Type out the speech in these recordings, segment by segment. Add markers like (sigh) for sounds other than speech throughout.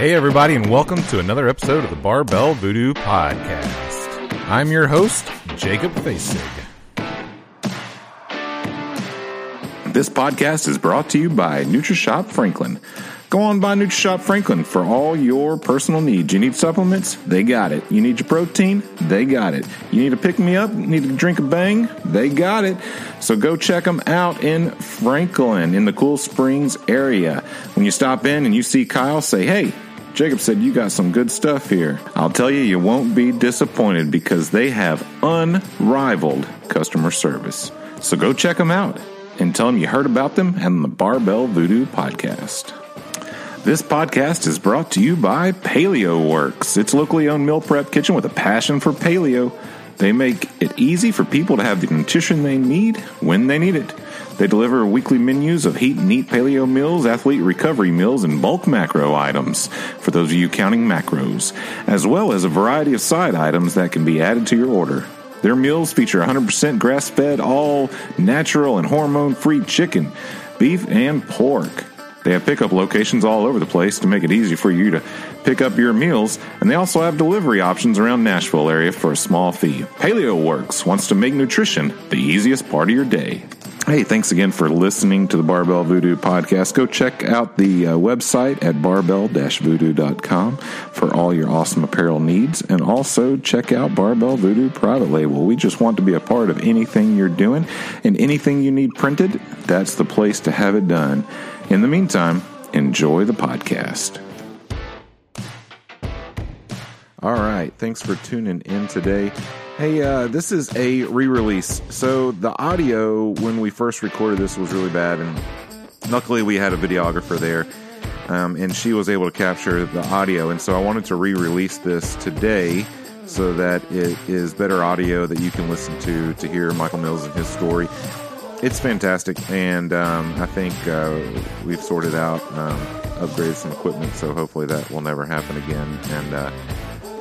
Hey, everybody, and welcome to another episode of the Barbell Voodoo Podcast. I'm your host, Jacob Facig. This podcast is brought to you by NutriShop Franklin. Go on by NutriShop Franklin for all your personal needs. You need supplements? They got it. You need your protein? They got it. You need to pick me up? Need to drink a bang? They got it. So go check them out in Franklin in the Cool Springs area. When you stop in and you see Kyle, say, hey, Jacob said you got some good stuff here. I'll tell you, you won't be disappointed because they have unrivaled customer service. So go check them out and tell them you heard about them and the Barbell Voodoo podcast. This podcast is brought to you by Paleo Works. It's a locally owned meal prep kitchen with a passion for paleo. They make it easy for people to have the nutrition they need when they need it. They deliver weekly menus of heat and eat paleo meals, athlete recovery meals, and bulk macro items for those of you counting macros, as well as a variety of side items that can be added to your order. Their meals feature 100% grass fed, all natural and hormone free chicken, beef, and pork. They have pickup locations all over the place to make it easy for you to pick up your meals, and they also have delivery options around Nashville area for a small fee. Paleo Works wants to make nutrition the easiest part of your day. Hey, thanks again for listening to the Barbell Voodoo podcast. Go check out the uh, website at barbell-voodoo.com for all your awesome apparel needs and also check out Barbell Voodoo Private Label. We just want to be a part of anything you're doing and anything you need printed, that's the place to have it done. In the meantime, enjoy the podcast. All right. Thanks for tuning in today. Hey, uh, this is a re release. So, the audio when we first recorded this was really bad, and luckily we had a videographer there, um, and she was able to capture the audio. And so, I wanted to re release this today so that it is better audio that you can listen to to hear Michael Mills and his story. It's fantastic, and um, I think uh, we've sorted out, um, upgraded some equipment, so hopefully that will never happen again. And uh,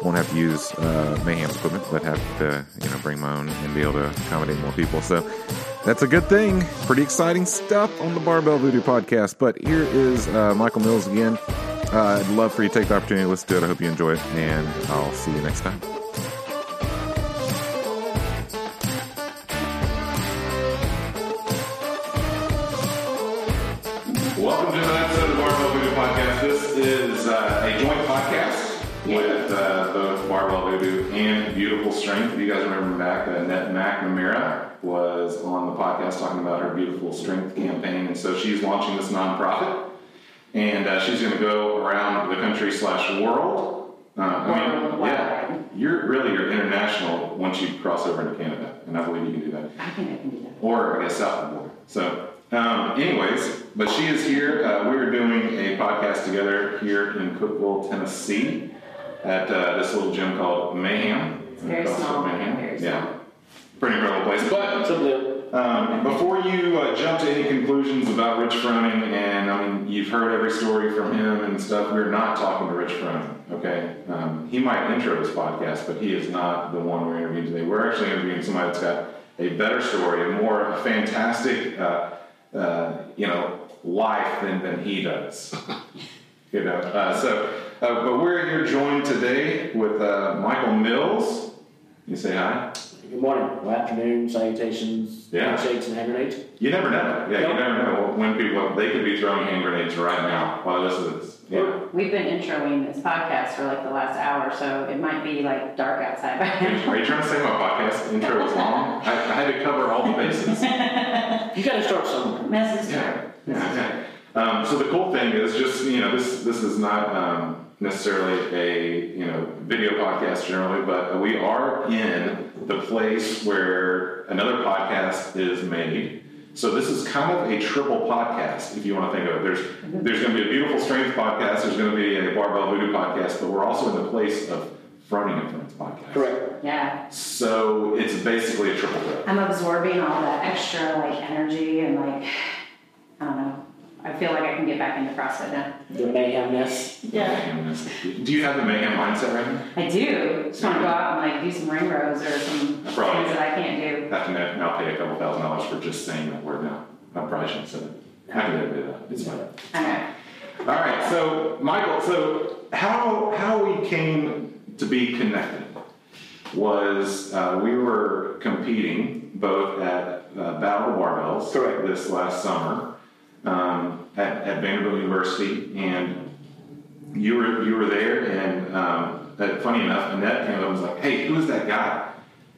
won't have to use uh, Mayhem's equipment, but have to you know bring my own and be able to accommodate more people. So that's a good thing. Pretty exciting stuff on the Barbell Voodoo podcast. But here is uh, Michael Mills again. Uh, I'd love for you to take the opportunity to listen to it. I hope you enjoy it, and I'll see you next time. You guys remember back, uh, Annette McNamara was on the podcast talking about her Beautiful Strength campaign, and so she's launching this nonprofit, and uh, she's going to go around the country slash world. Uh, I mean, yeah, you're really you're international once you cross over into Canada, and I believe you can do that I think I can do that. or I guess south of the border. So, um, anyways, but she is here. Uh, we are doing a podcast together here in Cookeville, Tennessee, at uh, this little gym called Mayhem. It's very Across from small, very yeah, pretty incredible place. But It's a blue. um, before you uh, jump to any conclusions about Rich Froning, and I mean, you've heard every story from him and stuff. We're not talking to Rich Froning, okay? Um, he might intro this podcast, but he is not the one we're interviewing today. We're actually interviewing somebody that's got a better story, a more fantastic, uh, uh, you know, life than, than he does. (laughs) you know, uh, so, uh, but we're here joined today with uh, Michael Mills. You say hi. Good morning, good afternoon, salutations, Yeah. handshakes, and hand grenades. You never know. Yeah, you never know when people they could be throwing hand grenades right now while this is. Yeah. We've been introing this podcast for like the last hour, so it might be like dark outside by Are you trying to say my podcast intro is long? I, I had to cover all the bases. (laughs) You gotta start somewhere. Message yeah, yeah. Um, so the cool thing is just you know this this is not um, necessarily a you know video podcast generally, but we are in the place where another podcast is made. So this is kind of a triple podcast, if you want to think of it. There's mm-hmm. there's going to be a beautiful strength podcast. There's going to be a barbell voodoo podcast, but we're also in the place of Froning and friends podcast. Correct. Yeah. So it's basically a triple threat. I'm absorbing all that extra like energy and like, I don't know. I feel like I can get back into CrossFit now. The mayhemness. Yeah. Do you have the mayhem mindset right now? I do. Just want to go out and like do some ring rows or some I probably- things that I can't do. I have to now now pay a couple thousand dollars for just saying that word now. I probably shouldn't have said it. I can do that. It's fine. I know. All right, so Michael, so how how we came to be connected was uh, we were competing both at uh, Battle of Barbells Correct. this last summer um, at, at Vanderbilt University, and you were you were there, and um, that, funny enough, Annette came up and was like, "Hey, who's that guy?"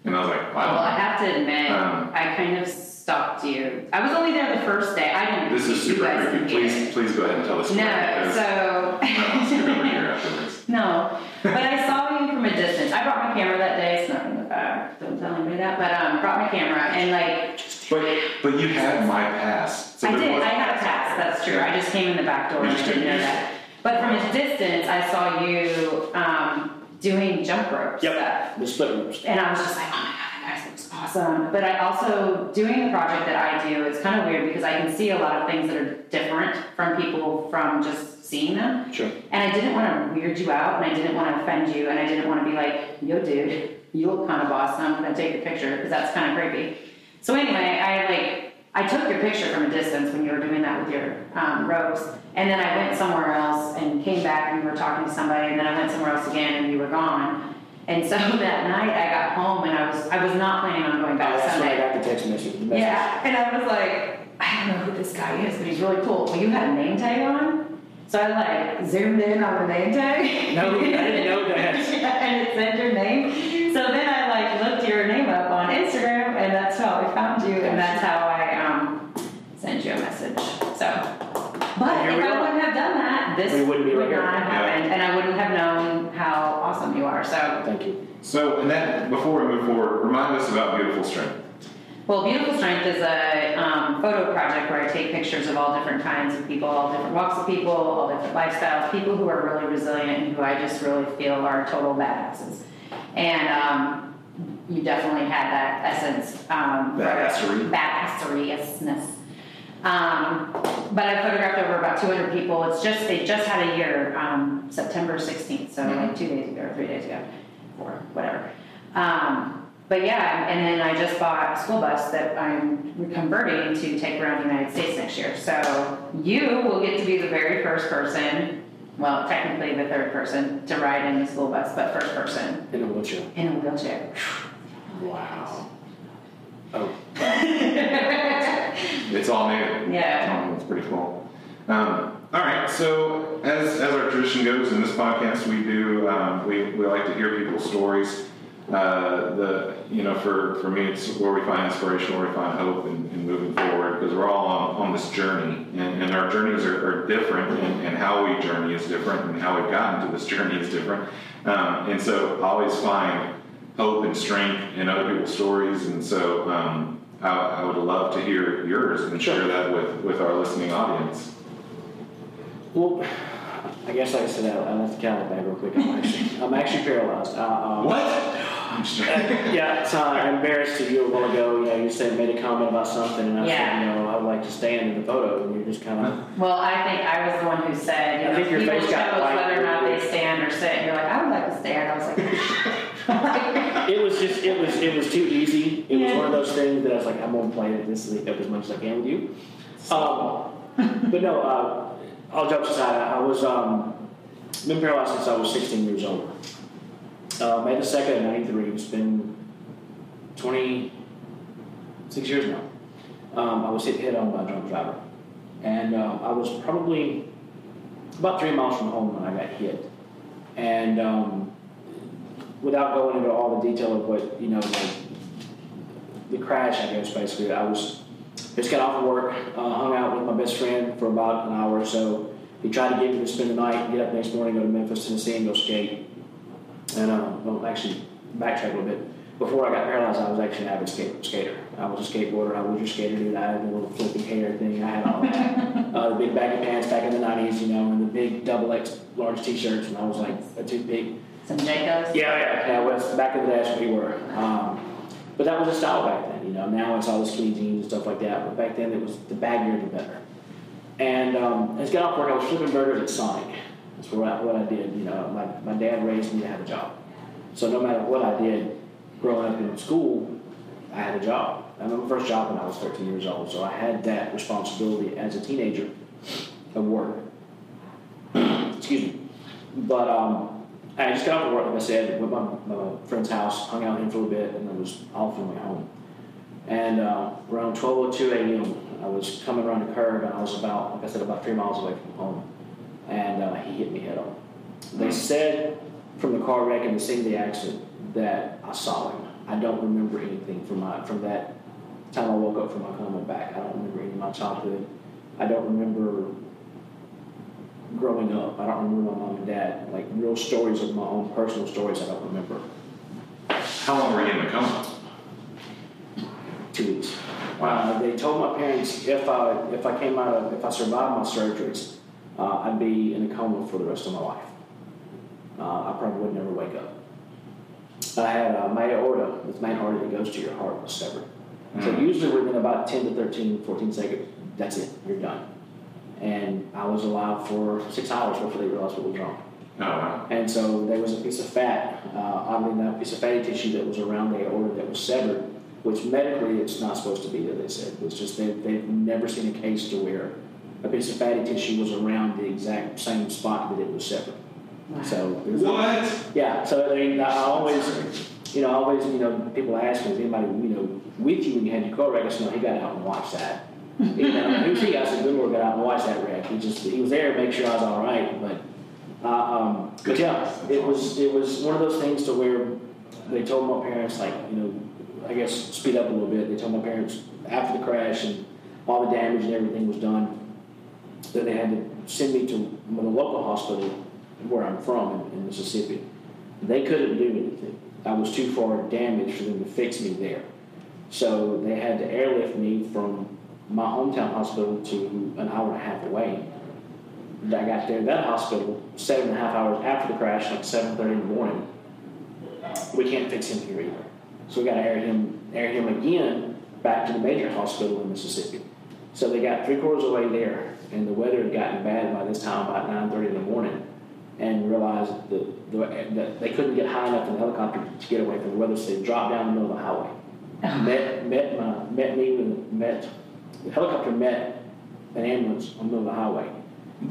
And I was like, Well, I have to admit, Um, I kind of stalked you. I was only there the first day. I didn't. this is super creepy. Please, please go ahead and tell us." No, so. (laughs) I'll here afterwards. (laughs) No, but I saw you from a distance. I brought my camera that day, snuck in the back. Don't tell anybody that, but um, brought my camera and like But but you had my pass. So I there did. was- I had a pass. That's true. I just came in the back door and I didn't know that. But from a distance, I saw you um, doing jump rope stuff. Yep, the split ropes. And I was just like, oh my god, that guy looks awesome. But I also doing the project that I do is kind of weird because I can see a lot of things that are different from people from just seeing them. Sure. And I didn't want to weird you out, and I didn't want to offend you, and I didn't want to be like, yo, dude, you look kind of awesome. I'm gonna take a picture because that's kind of creepy. So anyway, I like I took your picture from a distance when you were doing that with your um, ropes, and then I went somewhere else and came back and you were talking to somebody, and then I went somewhere else again and you were gone. And so (laughs) that night I got home and I was I was not planning on going Oh, back that's when I got the text message. the message. Yeah, and I was like, I don't know who this guy is, but he's really cool. Well, you had a name tag on, so I like zoomed in on the name tag. (laughs) No, I didn't know that. (laughs) and it said your name. So then I like looked your name up on Instagram, and that's I found you, and that's how I um sent you a message. So. But if I are. wouldn't have done that, this We wouldn't be would right here. not have happened, and I wouldn't have known how awesome you are. So Thank you. So and then before we move forward, remind us about Beautiful Strength. Well, Beautiful Strength is a um, photo project where I take pictures of all different kinds of people, all different walks of people, all different lifestyles, people who are really resilient and who I just really feel are total badasses. And um, you definitely had that essence. Um, Badassery. Badassery-ness. Um, but I photographed over about 200 people. It's just they just had a year, um, September 16th, so like two days ago or three days ago, or whatever. Um, but yeah, and then I just bought a school bus that I'm converting to take around the United States next year. So you will get to be the very first person, well, technically the third person to ride in the school bus, but first person In a wheelchair. in a wheelchair. Wow. Oh, (laughs) It's all new. Yeah. Um, it's pretty cool. Um, all right. So as as our tradition goes in this podcast, we do um, we we like to hear people's stories. Uh, the you know for for me it's where we find inspiration, where we find hope in, in moving forward because we're all on, on this journey and, and our journeys are, are different and, and how we journey is different and how we've gotten to this journey is different. Um, and so I always find hope and strength in other people's stories. And so um, I, I would love to hear yours and share that with, with our listening audience. well, I guess like I said, I, I left the camera back real quick. I'm actually, I'm actually paralyzed. Uh, um, What? (laughs) I'm just yeah, so I'm embarrassed to you a while ago. You know, you said made a comment about something, and I Yeah. said, you know, I would like to stand in the photo, and you're just kind of. Well, I think I was the one who said, you I know, think your people face got white whether or not they stand or sit. And you're like, I would like to stand. I was like, (laughs) It was just, it was, it was too easy. It was one of those things that I was like, I'm gonna play this up as much as I can with you. Um, (laughs) but no, uh, all jokes aside, I was um, been paralyzed since I was 16 years old. Uh, made a second in '93. It's been 26 years now. Um, I was hit head on by a drunk driver, and uh, I was probably about three miles from home when I got hit. And um, without going into all the detail of what you know, like the crash, I guess basically, I was just got off of work, uh, hung out with my best friend for about an hour or so. He tried to get me to spend the night, get up next morning, go to Memphis, Tennessee, and go skate. And uh, well, actually, backtrack a little bit. Before I got paralyzed, I was actually an avid skate, skater. I was a skateboarder. I was a skater, dude. I had the little flippy hair thing. I had all that. (laughs) uh, the big baggy pants back in the '90s, you know, and the big double X large T-shirts, and I was like a toothpick. Some Jacobs. Yeah, yeah, yeah. It's back in the day, we were. Um, but that was a style back then, you know. Now it's all the skinny jeans and stuff like that. But back then, it was the baggier the better. And um, as got off work, I was flipping burgers at Sonic. That's what I, what I did. You know, my, my dad raised me to have a job. So no matter what I did growing up in school, I had a job. I had my first job when I was 13 years old. So I had that responsibility as a teenager of work. (clears throat) excuse me. But um, I just got off work, like I said, went to my, my friend's house, hung out with him for a bit, and then was off on my way home. And uh, around 12:02 a.m., I was coming around the curve, and I was about, like I said, about three miles away from home, and uh, he hit me head on. They said from the car wreck and the scene of the accident that I saw him. I don't remember anything from my from that time I woke up from my coma back. I don't remember any of my childhood. I don't remember growing up. I don't remember my mom and dad. Like real stories of my own personal stories. I don't remember. How long were you in the coma? Two weeks. Wow. Uh, they told my parents if I if I came out of if I survived my surgeries, uh, I'd be in a coma for the rest of my life. Uh, I probably would never wake up. I had uh, my aorta, this main artery that goes to your heart, was severed. So Mhm. usually within about 10 to 13, 14 seconds, that's it, you're done. And I was alive for six hours before they realized what was wrong. Oh, wow. And so there was a piece of fat, uh, oddly enough, a piece of fatty tissue that was around the aorta that was severed, which medically it's not supposed to be there, they said. It's just they, they've never seen a case to where a piece of fatty tissue was around the exact same spot that it was severed. So there's What? yeah, so I mean, I always, you know, I always, you know, people ask me, is anybody, you know, with you when you had your car wreck? I said, no, he got out and watched that. You know, who's he? I said, Goodward got out and watched that wreck. He just, he was there to make sure I was all right, but, uh, um, but yeah, it was, it was one of those things to where they told my parents, like, you know, I guess speed up a little bit. They told my parents after the crash and all the damage and everything was done, that they had to send me to the local hospital where I'm from in, in Mississippi. They couldn't do anything. I was too far damaged for them to fix me there. So they had to airlift me from my hometown hospital to an hour and a half away. I got there, that hospital, seven and a half hours after the crash, like 7.30 in the morning. We can't fix him here either. So we got to air him, air him again back to the major hospital in Mississippi. So they got three quarters of the way there, and the weather had gotten bad by this time, about 9.30 in the morning, and realized that, the, that they couldn't get high enough in the helicopter to get away from the weather, so they dropped down in the middle of the highway. (laughs) met, met, my, met me, with, met, the helicopter met an ambulance on the middle of the highway.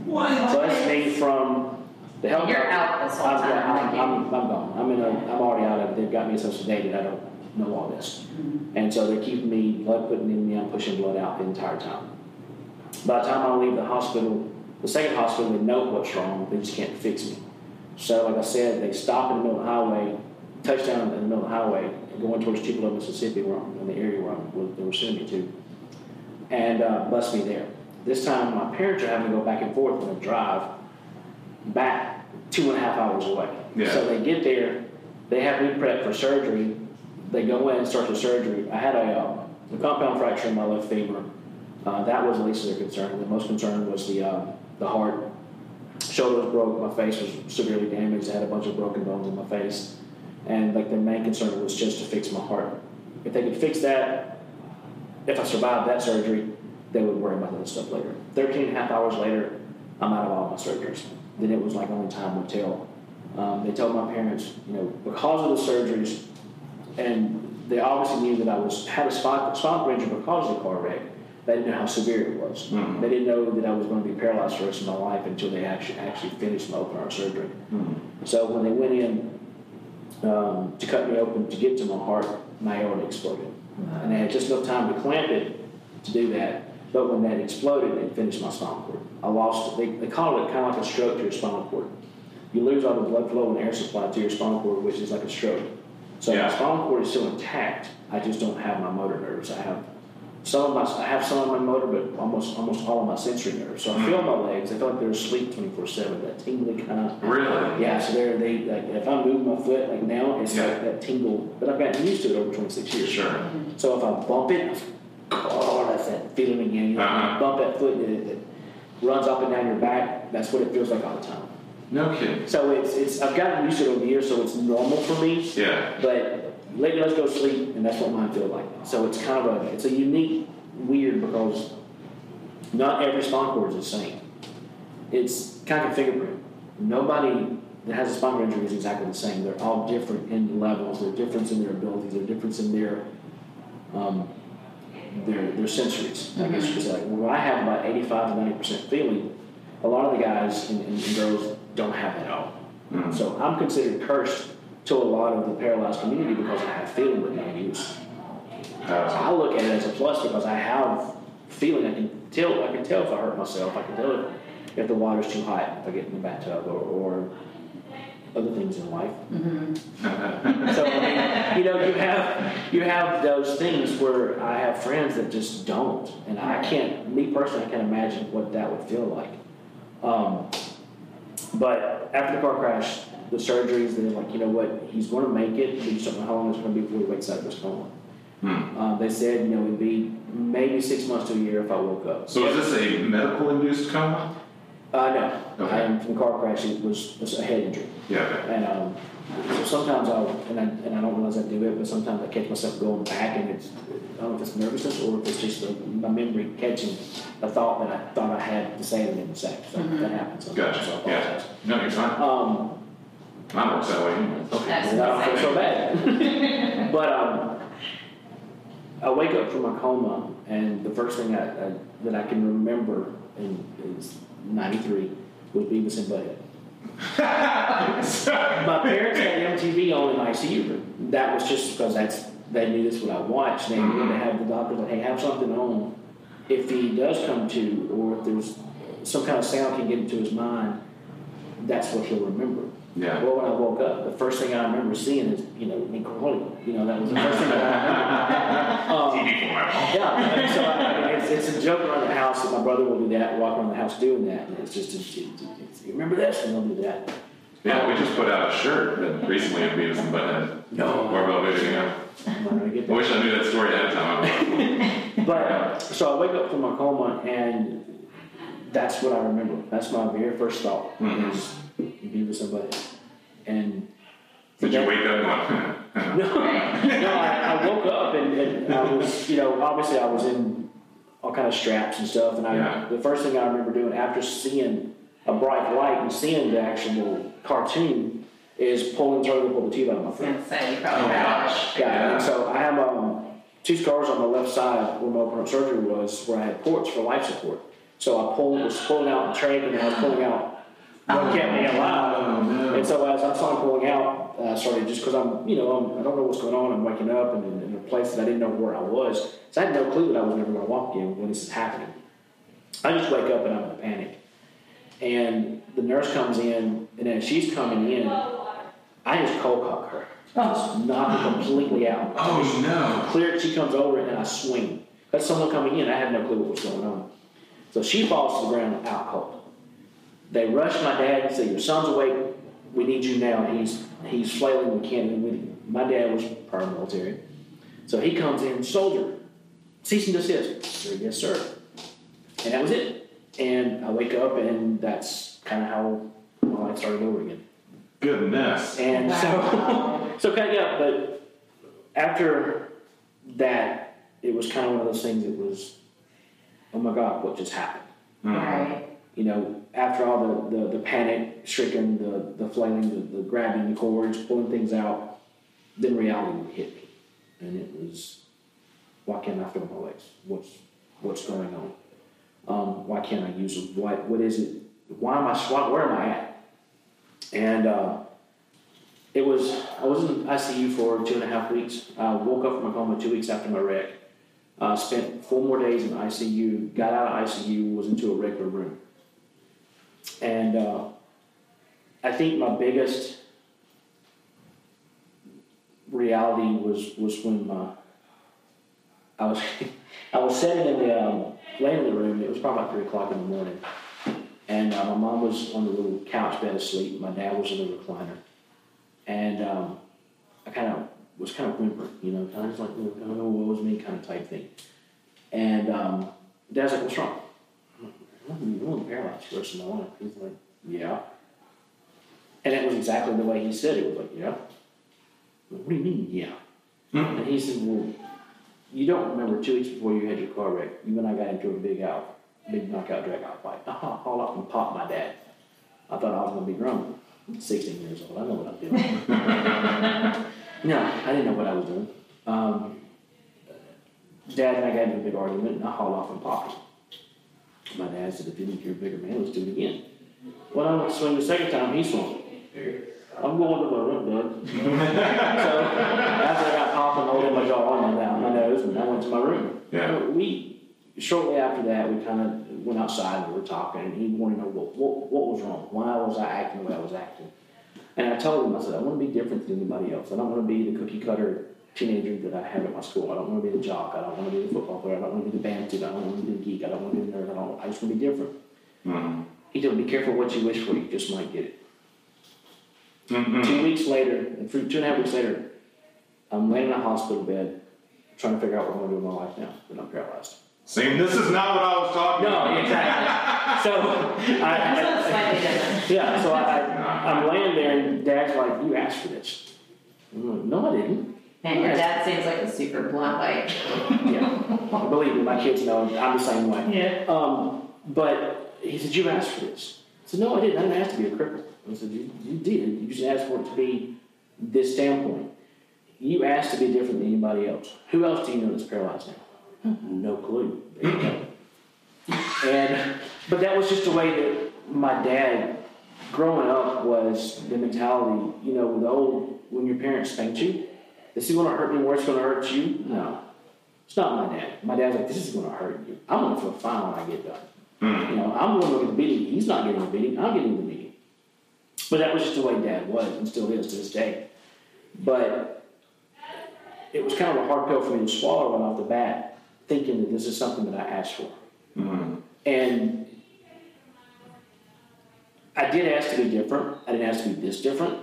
What? So that's me from the helicopter. You're out this whole I've got- time, I'm, like I'm, I'm gone. I'm in a, I'm already out of it. They've got me so sedated, I don't know all this. And so they're keeping me, blood putting in me, I'm pushing blood out the entire time. By the time I leave the hospital, the second hospital, they know what's wrong, they just can't fix me. So like I said, they stop in the middle of the highway, touchdown in the middle of the highway, going towards Tupelo, Mississippi, where I'm, in the area where, I'm, where they were sending me to, and uh, bus me there. This time, my parents are having to go back and forth on a drive back two and a half hours away. Yeah. So they get there, they have me prepped for surgery. They go in and start the surgery. I had a, uh, a compound fracture in my left femur. Uh, that was the least of their concern. The most concern was the uh, the heart. Shoulder was broke. My face was severely damaged. I had a bunch of broken bones in my face, and like their main concern was just to fix my heart. If they could fix that, if I survived that surgery, they would worry about that stuff later. 13 and a half hours later, I'm out of all my surgeries. Then it was like only time would tell. Um, they told my parents, you know, because of the surgeries, and they obviously knew that I was had a spinal, spinal injury because of the car wreck. They didn't know how severe it was. Mhm. They didn't know that I was going to be paralyzed for the rest of my life until they actually actually finished my open heart surgery. So when they went in um, to cut me open to get to my heart, my aorta exploded. Uh, and I had just enough time to clamp it to do that. But when that exploded, it finished my spinal cord. I lost, they, they call it kind of like a stroke to your spinal cord. You lose all the blood flow and air supply to your spinal cord, which is like a stroke. So Yeah. my spinal cord is still intact. I just don't have my motor nerves. I have some of my, I have some of my motor, but almost almost all of my sensory nerves. So I feel my legs. I feel like they're asleep 24 seven. That tingly kind of. Really? Yeah, so they're, they, like, if I move my foot, like now, it's Yeah. like that tingle, but I've gotten used to it over 26 years. Sure. So if I bump it, oh, that's that feeling again. You know, Uh-huh. bump that foot and it, it runs up and down your back. That's what it feels like all the time. No kidding. So it's, it's I've gotten used to it over the years, so it's normal for me. Yeah. But lately, let's go sleep, and that's what mine feel like. So it's kind of a, it's a unique, weird because not every spinal cord is the same. It's kind of a fingerprint. Nobody that has a spinal injury is exactly the same. They're all different in levels. They're different in their abilities. They're different in their um, their their sensories. I guess you could say. Like, when I have about eighty-five to ninety percent feeling, a lot of the guys and, and, and girls don't have that at all. Mm. So I'm considered cursed to a lot of the paralyzed community because I have feeling with no use. So I look at it as a plus because I have feeling. I can tell. I can tell if I hurt myself. I can tell if, if the water's too hot if I get in the bathtub or, or other things in life. so I mean, you know, you have you have those things where I have friends that just don't, and I can't. Me personally, I can't imagine what that would feel like. Um, but after the car crash, the surgeries, they're like, you know what, he's going to make it. We just don't know how long it's going to be before he wakes up of his coma. Hmm. Um, they said, you know, it'd be maybe six months to a year if I woke up. So is this a medical induced coma? Uh, no, Okay. um, from the car crash, it was, it was a head injury. Yeah, okay. And um, so sometimes I'll, and I, and I don't realize I do it, but sometimes I catch myself going back and it's, I don't know if it's nervousness or if it's just the, my memory catching a thought that I thought I had to say it and didn't say. So that happens sometimes. So I Gotcha, yeah. No, you're fine. Um, Mine works that way anyway. That's I don't feel so bad. (laughs) (laughs) but um, I wake up from my coma, and the first thing I, I, that I can remember in, is '93 was Beavis and Butthead. my parents had MTV on in the ICU room. That was just because that's they knew that's what I watched. They knew to have the doctor like, hey, have something on. If he does come to, or if there's some kind of sound can get into his mind, that's what he'll remember. Yeah. Well, when I woke up, the first thing I remember seeing is, you know, me crawling. You know, that was the first thing that I remember. (laughs) Um, TV yeah, so I it's, it's a joke around the house that my brother will do that, walk around the house doing that, and it's just, it's, it's, it's, you remember this, and they'll do that. Yeah, we just put out a shirt that recently of Beavis and Butthead. No. Video, yeah. I'm not gonna I wish I knew that story ahead of time. (laughs) But so I wake up from my coma, and that's what I remember. That's my very first thought. Mhm. Is Beavis and Butthead, and Did you wake up (laughs) No, no I, I woke up and, and I was, you know, obviously I was in all kind of straps and stuff, and I, Yeah. the first thing I remember doing after seeing a bright light and seeing the actual cartoon is pulling, trying to pull the tube out of my I throat. gonna say, you probably Oh, gosh. Yeah, and so I have um, two scars on my left side where my open heart surgery was, where I had ports for life support. So I pulled, was pulling out the trach and I was pulling out what kept me alive. And so as I started pulling out, I started just because I'm, you know, I'm, I don't know what's going on. I'm waking up and in, a place that I didn't know where I was. So I had no clue that I was never going to walk again when this is happening. I just wake up and I'm in a panic. And the nurse comes in, and as she's coming in, I just cold cock her. Just knock her completely out. Oh, no. Clear, she comes over and I swing. That's someone coming in. I had no clue what was going on. So she falls to the ground out cold. They rush my dad and say, "Your son's awake. We need you now. He's he's flailing. We can't even with him." My dad was paramilitary, so he comes in, soldier, cease and desist. Sir, yes, sir. And that was it. And I wake up, and that's kind of how my life started over again. Goodness. And Wow. (laughs) so, so kind of yeah. But after that, it was kind of one of those things. It was, oh my God, what just happened? Mhm. Right. You know, after all the, the, the panic stricken, the, the flailing, the, the grabbing the cords, pulling things out, then reality would hit me. And it was, why can't I feel my legs? What's, what's going on? Um, why can't I use them? What, what is it? Why am I, why, where am I at? And uh, it was, I was in ICU for two and a half weeks. I woke up from my coma two weeks after my wreck. Uh, spent four more days in ICU, got out of ICU, was into a regular room. And uh, I think my biggest reality was was when my I was (laughs) I was sitting in the um, laying in room. It was probably about three o'clock in the morning, and uh, my mom was on the little couch bed asleep. My dad was in the recliner, and um, I kind of was kind of whimpering, you know, kind of like, kind of oh, is me kind of type thing. And um, Dad's like, what's wrong? I'm only paralyzed for the rest of my life. He's like, yeah. And it was exactly the way he said it. It was like, yeah. Like, what do you mean, yeah? And he said, well, you don't remember two weeks before you had your car wreck, you and I got into a big out, big knockout drag out fight. I ha- hauled off and popped my dad. I thought I was going to be. I'm 16 years old. I know what I'm doing. (laughs) no, I didn't know what I was doing. Um, Dad and I got into a big argument, and I hauled off and popped him. My dad said, if you think you're a bigger man, let's do it again. Well, when I went to swing the second time, he swung. I'm going to my room, bud. (laughs) so after I got popped and holding my jaw and down my nose, and I went to my room. Yeah. We shortly after that, we kind of went outside and we were talking, and he wanted to know what, what what was wrong. Why was I acting the way I was acting? And I told him, I said, I want to be different than anybody else. I don't want to be the cookie cutter teenager that I have at my school. I don't want to be the jock. I don't want to be the football player. I don't want to be the band student. I don't want to be the geek. I don't want to be the nerd. I don't. I just want to be different. Mhm. He told me, be careful what you wish for. You just might get it. Mhm. Two weeks later, and through two and a half weeks later, I'm laying in a hospital bed, trying to figure out what I'm going to do with my life now that I'm paralyzed. See, this is not what I was talking about. No, exactly. (laughs) So I, That's I, yeah, so I, I, (laughs) I'm laying there, and Dad's like, "You asked for this." I'm like, "No, I didn't." And your dad seems like a super blunt, like. Yeah, believe me, my kids know I'm the same way. Yeah. Um, but he said, You asked for this. I said, No, I didn't. I didn't ask to be a cripple. I said, You, you did. You just asked for it to be this standpoint. You asked to be different than anybody else. Who else do you know that's paralyzed now? No clue. There you go. and, but that was just the way that my dad, growing up, was the mentality, you know, with the old, when your parents spanked you, is he going to hurt me more? It's going to hurt you? No. It's not my dad. My dad's like, this is going to hurt you. I'm going to feel fine when I get done. You know, I'm going to get the beating. He's not getting the beating. I'm getting the beating. But that was just the way dad was and still is to this day. But it was kind of a hard pill for me to swallow right off the bat, thinking that this is something that I asked for. Mhm. And I did ask to be different. I didn't ask to be this different.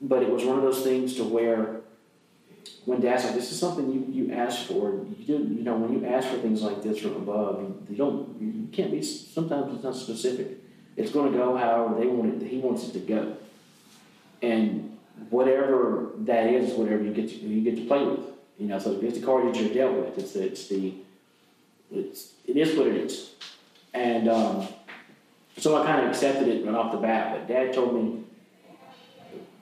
But it was one of those things to where when Dad's like, this is something you, you asked for, you do, you know, when you ask for things like this from above, you, you don't, you can't be, sometimes it's not specific. It's going to go however they want it, he wants it to go. And whatever that is, whatever you get to, you get to play with. You know, so it's the card that you're dealt with. It's, it's the, it's, it is what it is. And um, so I kind of accepted it right off the bat. But Dad told me,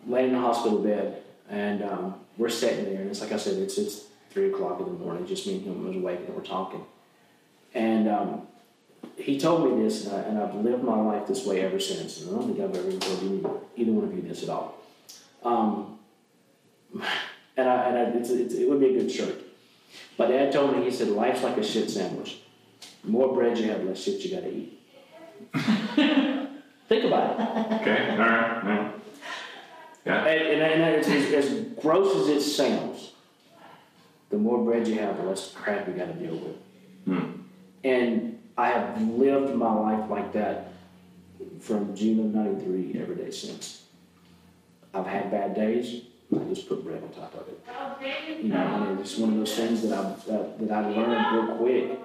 laying in the hospital bed, and um, we're sitting there, and it's like I said, it's it's three o'clock in the morning. Just me and him was awake, and we're talking. And um, he told me this, and, I, and I've lived my life this way ever since. And I don't think I've ever told you, either one of you this at all. Um, and I, and I, it's, it's, it would be a good shirt. But Dad told me, he said, life's like a shit sandwich. The more bread you have, less shit you got to eat. (laughs) Think about it. Okay, all right, all right. Yeah. And, and, and it's, as, as gross as it sounds, the more bread you have, the less crap you got to deal with. Hmm. And I have lived my life like that from June of '93 every day since. I've had bad days. I just put bread on top of it. You know, I mean, it's one of those things that I've that, that I learned real quick.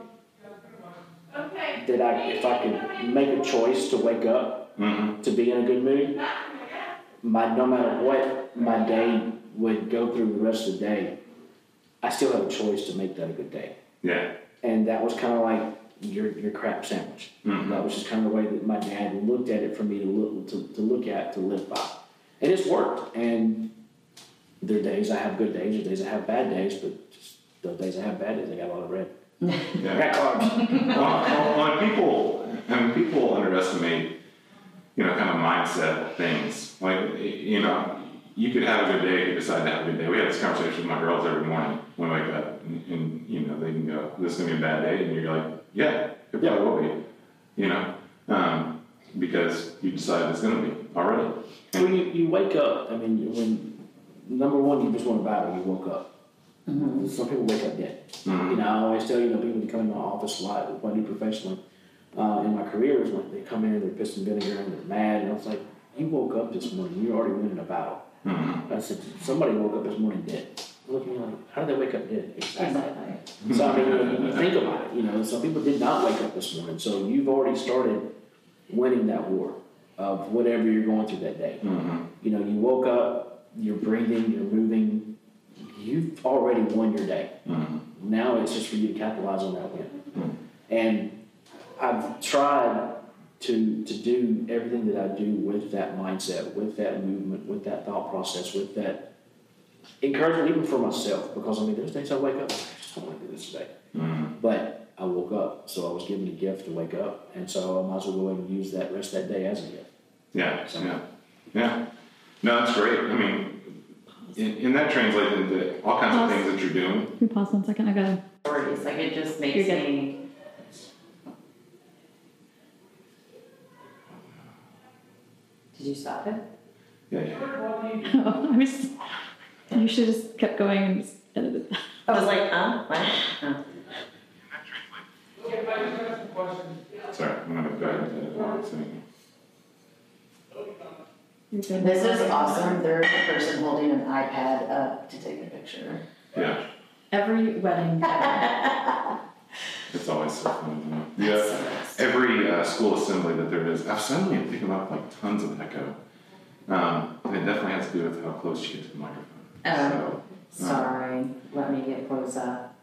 That I, if I could make a choice to wake up Mhm. to be in a good mood, my no matter what my day would go through the rest of the day, I still have a choice to make that a good day. Yeah. And that was kind of like your your crap sandwich. Mhm. That was just kind of the way that my dad looked at it for me to look to, to look at to live by, and it's worked. And there are days I have good days, there are days I have bad days, but just those days I have bad days, I got a lot of bread. I Yeah. got carbs. well, well, when people and people underestimate, you know, kind of mindset things. Like, you know, you could have a good day if you decide to have a good day. We have this conversation with my girls every morning when we wake up, and, and you know, they can go, "This is gonna be a bad day," and you're like, "Yeah, it probably will be," you know, um, because you decide it's gonna be already. When you, you wake up, I mean, when number one, you just want to battle, you woke up. Some people wake up dead. Mhm. You know, I always tell you, you know, people to come in my office a lot, what I do professionally uh, in my career is like they come in and they're pissed and vinegar and they're mad, and I was like, you woke up this morning, you're already winning a battle. Mhm. I said, somebody woke up this morning dead. Look at me like, how did they wake up dead? Exactly. So I mean, you, you think about it. You know, some people did not wake up this morning, so you've already started winning that war of whatever you're going through that day. Mhm. You know, you woke up, you're breathing, you're moving. You've already won your day. Mhm. Now it's just for you to capitalize on that win. And I've tried to to do everything that I do with that mindset, with that movement, with that thought process, with that encouragement, even for myself. Because I mean, there's days I wake up, I just don't want to do this today. Mhm. But I woke up, so I was given a gift to wake up, and so I might as well go ahead and use that rest of that day as a gift. Yeah, yeah, yeah. No, that's great. I mean, and, and that translates into all kinds of things that you're doing. Can you pause one second? I gotta. Priorities, like it just makes me. Did you stop it? Yeah, yeah. (laughs) Oh, I was. You should have just kept going and just edited. that. I was like, huh? What? Oh. Sorry, I'm gonna go ahead and edit what I'm saying. This is awesome. There's a person holding an iPad up to take a picture. Yeah, Every wedding. (laughs) it's always so fun. to me. Yeah, every uh, school assembly that there is, I've suddenly am picking up like tons of echo. Um, and it definitely has to do with how close you get to the microphone. Oh, So, uh, sorry. Let me get close up.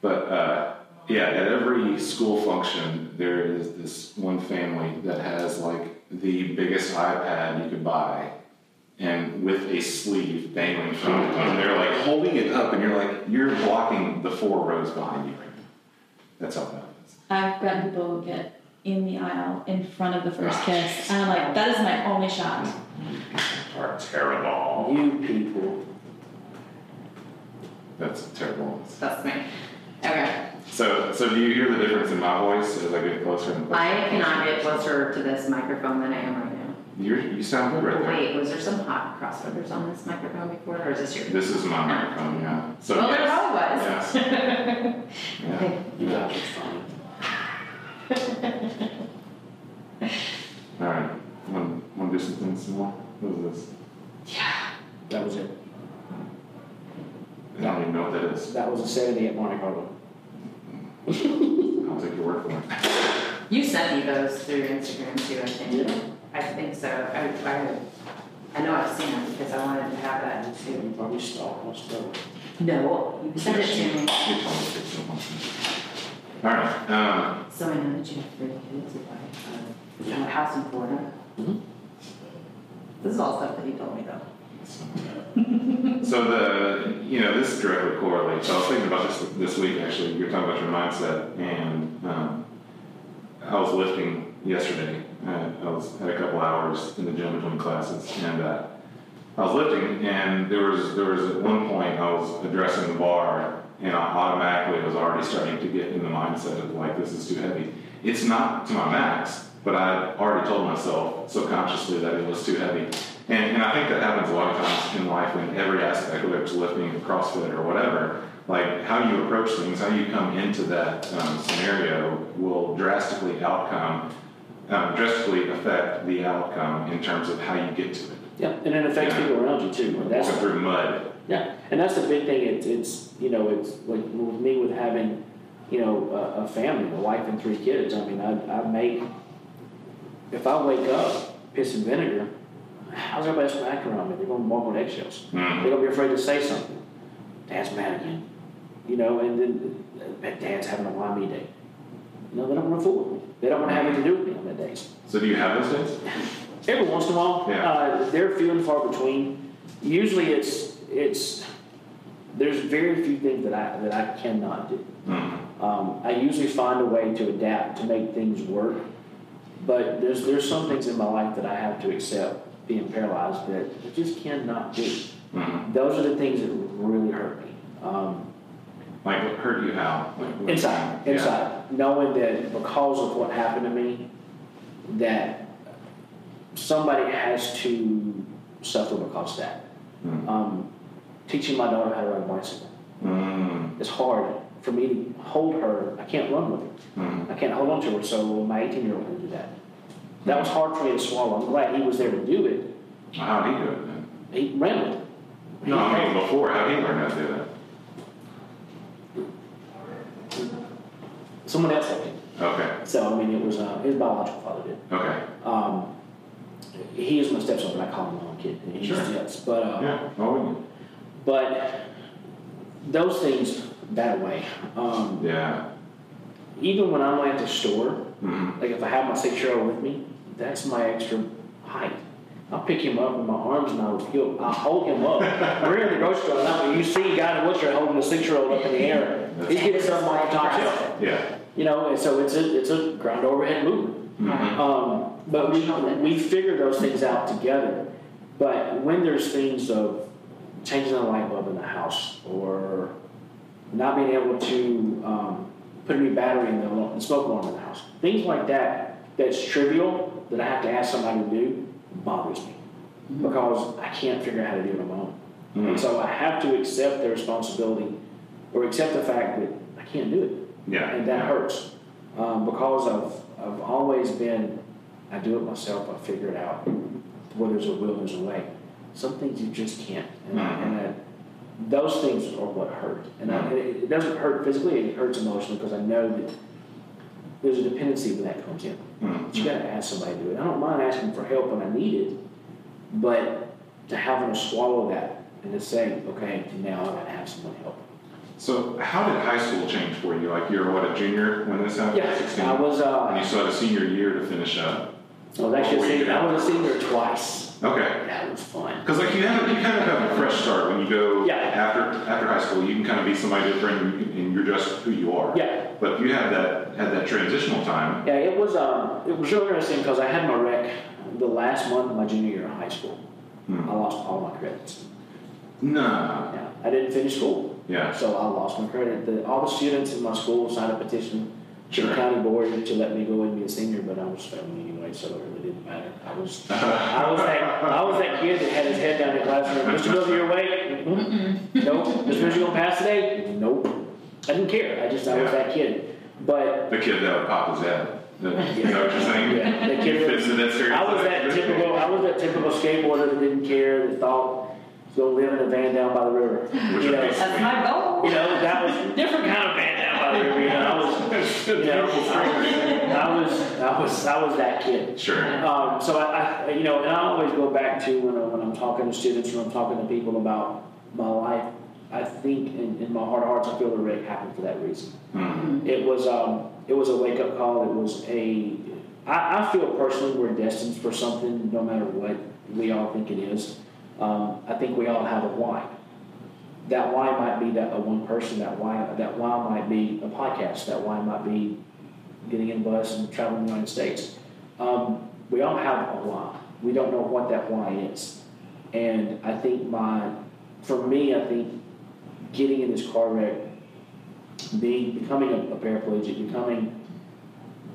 But uh, yeah, at every school function, there is this one family that has like the biggest iPad you could buy, and with a sleeve dangling from it, and they're like holding it up, and you're like, you're blocking the four rows behind you right now. That's it is. I've gotten people who get in the aisle in front of the first kiss, and I'm like, that is my only shot. Are terrible. You people. That's terrible. That's me. Okay. So, so do you hear the difference in my voice as I get closer and closer? I cannot get closer to this microphone than I am right now. You're, you sound good right there. Wait, was there some hot crossovers on this microphone before, or is this your? This is my microphone, yeah. So Well, there probably was. Yes. (laughs) Yeah. You guys are funny. (laughs) All right. Want, want to do some things some more? What is this? Yeah, that was it. I don't even know what that is. That was a 70 at Monte Carlo. I'll take your word for it. You sent me those through Instagram too, I think. Yeah. I think so. I, I, I know I've seen them because I wanted to have that too. You probably stalked most of it. No, you sent it to me. You told me to it once. All right. Um, So I know that you have three kids, if I, uh, you have a house in Florida. Mhm. This is all stuff that he told me though. (laughs) so the you know this directly correlates. I was thinking about this this week actually. You're talking about your mindset, and um, I was lifting yesterday. Uh, I was had a couple hours in the gym between classes, and uh, I was lifting, and there was there was at one point I was addressing the bar, and I automatically I was already starting to get in the mindset of like this is too heavy. It's not to my max, but I already told myself subconsciously that it was too heavy. And, and I think that happens a lot of times in life in every aspect, whether it's lifting, CrossFit, or whatever. Like how you approach things, how you come into that um, scenario will drastically outcome, um, drastically affect the outcome in terms of how you get to it. Yeah, and it affects Yeah. people around you too. That's Walking through mud. Yeah, and that's the big thing. It's it's you know it's like with me with having you know a, a family, a wife and three kids. I mean, I, I make if I wake up piss and vinegar, how's everybody else gonna around me? They're gonna walk on eggshells. Mhm. They're gonna be afraid to say something. Dad's mad again, you know, and then uh, Dad's having a why me day. You know, they don't want to fool with me. They don't want to have anything to do with me on that day. So do you have those days? Every once in a while, Yeah. uh, they're few and far between. Usually, it's it's there's very few things that I that I cannot do. Mhm. Um, I usually find a way to adapt to make things work, but there's there's some things in my life that I have to accept being paralyzed that I just cannot do. Mhm. Those are the things that really hurt me. Um, Like what hurt you how? Like, what- inside, Yeah. inside, knowing that because of what happened to me, that somebody has to suffer because of that. Mm. Um, teaching my daughter how to ride a bicycle. Mm. It's hard for me to hold her. I can't run with her. Mm. I can't hold on to her, so my 18 year old can do that. That was hard for me to swallow. I'm glad he was there to do it. How'd he do it then? He ran with it. No, I mean before. How'd he learn how to do that? Someone else helped him. Okay. So, I mean, it was uh, his biological father did. Okay. Um, he is my stepson, but I call him my own kid. and He's Sure. yes, but uh, Yeah. Wouldn't but those things that way. Um. Yeah. even when I'm at the store, Mhm. like if I have my six year old with me, that's my extra height. I'll pick him up with my arms and I'll, he'll, I'll hold him up. (laughs) We're in the grocery store now, you see a guy in a wheelchair holding a six year old up in the air. He's getting something off the top shelf. Yeah. You know, and so it's a, it's a ground overhead movement. Mhm. Um, But we, we figure those things out together. But when there's things of changing a light bulb in the house or not being able to um, put a new battery in the, the smoke alarm in the house, things like that, that's trivial that I have to ask somebody to do, bothers me because I can't figure out how to do it on my own. And so I have to accept the responsibility or accept the fact that I can't do it. Yeah. And that hurts um, because I've, I've always been, I do it myself, I figure it out. Where there's a will, there's a way. Some things you just can't. And, I, and I, those things are what hurt. And I, it, it doesn't hurt physically, it hurts emotionally because I know that there's a dependency when that comes in. Mm. But you got to ask somebody to do it. I don't mind asking for help when I need it, but to have them swallow that and to say, okay, now I got to have someone help. So, how did high school change for you? Like, you're what, a junior when this happened? Yeah, 16? I was. And you Uh, still had a senior year to finish up. I was actually a senior. I was a senior twice. Okay. That was fun. Because like you have, you kind of have a fresh start when you go Yeah. after after high school. You can kind of be somebody different, and you can- and you're just who you are. Yeah. But you had that had that transitional time. Yeah, it was. Um, it was really interesting because I had my wreck the last month of my junior year of high school. Hmm. I lost all my credits. Nah. Yeah, I didn't finish school. Yeah. So I lost my credit. The, all the students in my school signed a petition to the county board to let me go and be a senior, but I was failing anyway, so it really didn't matter. I was, I was that, I was that kid that had his head down in the classroom. Mr. Bill, your way? Mm-mm. Nope. Mr. Bill, you gonna pass today? Nope. I didn't care. I just, I was Yeah. that kid. But The kid that would pop his head. Is that what you're saying? Yeah, the kid that- fits into that stereotype. I was that typical, I was that typical skateboarder that didn't care, that thought he live in a van down by the river. Which You know, That's my goal. you know, that was a different kind of van down by the river. You know, I was, you know, I was, I was, I was that kid. Sure. Um, so I, I, you know, and I always go back to when, I, when I'm talking to students, when I'm talking to people about my life. I think in, in my heart of hearts, I feel the wreck happened for that reason. Hmm. It was, um, it was a wake up call. It was a, I, I feel personally we're destined for something, no matter what we all think it is. Um, I think we all have a why. That why might be that a one person. That why that why might be a podcast. That why might be getting in a bus and traveling the United States. Um, we all have a why. We don't know what that why is, and I think my, for me, I think getting in this car wreck, being becoming a, a paraplegic, becoming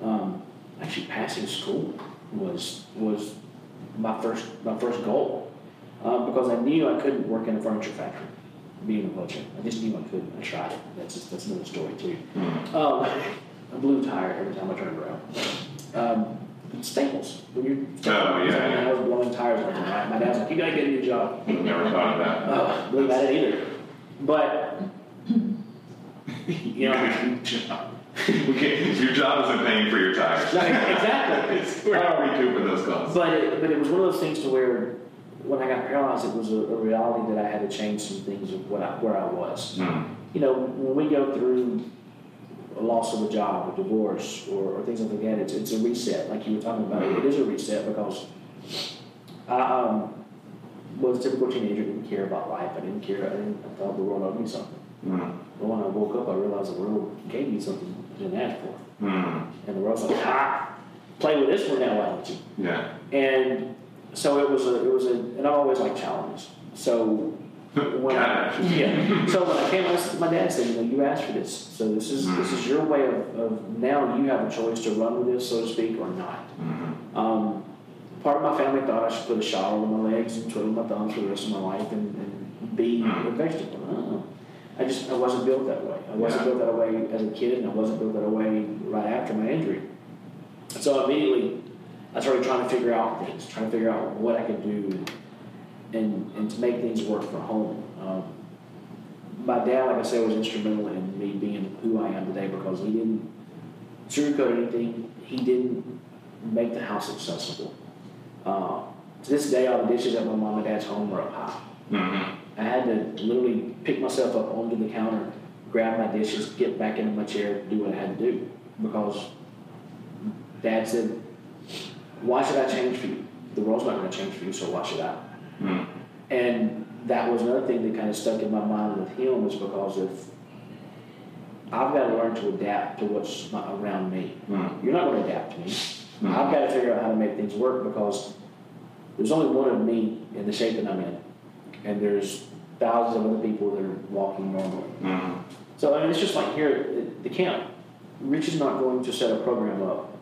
um, actually passing school was was my first my first goal um, because I knew I couldn't work in a furniture factory being a wheelchair. I just knew I couldn't. I tried it. That's just, that's another story too. Hmm. Um, (laughs) a blue tire every time I turned around. Um, Staples. When you're Oh, yeah, yeah. I was blowing tires all the time. My dad's like, "You gotta get a new job." Never thought of that. Oh, wasn't bad at either. But (laughs) you know, job. We your job isn't paying for your tires. No, exactly. (laughs) We're not recouping those costs. but it, but it was one of those things to where when I got paralyzed, it was a, a reality that I had to change some things of what I, where I was. Hmm. You know, when we go through a loss of a job, a divorce, or, or things like that, it's, it's a reset. Like you were talking about, it is a reset because I um, was a typical teenager, didn't care about life. I didn't care. I, didn't, I thought the world owed me something. Hmm. But when I woke up, I realized the world gave me something I didn't ask for. Hmm. And the world's like, ha, play with this one now, why don't you? Yeah. And so it was a, it was a, and I always like challenges. So when I, yeah, so when I came, I my dad said, you know, you asked for this, so this is this is your way of, of now you have a choice to run with this, so to speak, or not. Mhm. Um, part of my family thought I should put a shawl on my legs and twiddle my thumbs for the rest of my life and, and be Hmm. a vegetable. I. I just I wasn't built that way. I wasn't Yeah. built that way as a kid, and I wasn't built that way right after my injury. So immediately, I started trying to figure out things, trying to figure out what I could do, and and, to make things work for home. Um, my dad, like I said, was instrumental in me being who I am today because he didn't sugarcoat anything. He didn't make the house accessible. Uh, to this day, all the dishes at my mom and dad's home were up high. Mhm. I had to literally pick myself up onto the counter, grab my dishes, get back into my chair, do what I had to do. Because dad said, Why should I change for you? The world's not going to change for you, so why should I? Hmm. And that was another thing that kind of stuck in my mind with him was because if I've got to learn to adapt to what's around me. Hmm. You're not going to adapt to me. I've got to figure out how to make things work because there's only one of me in the shape that I'm in, and there's thousands of other people that are walking normally. Mhm. So I mean, it's just like here at the camp. Rich is not going to set a program up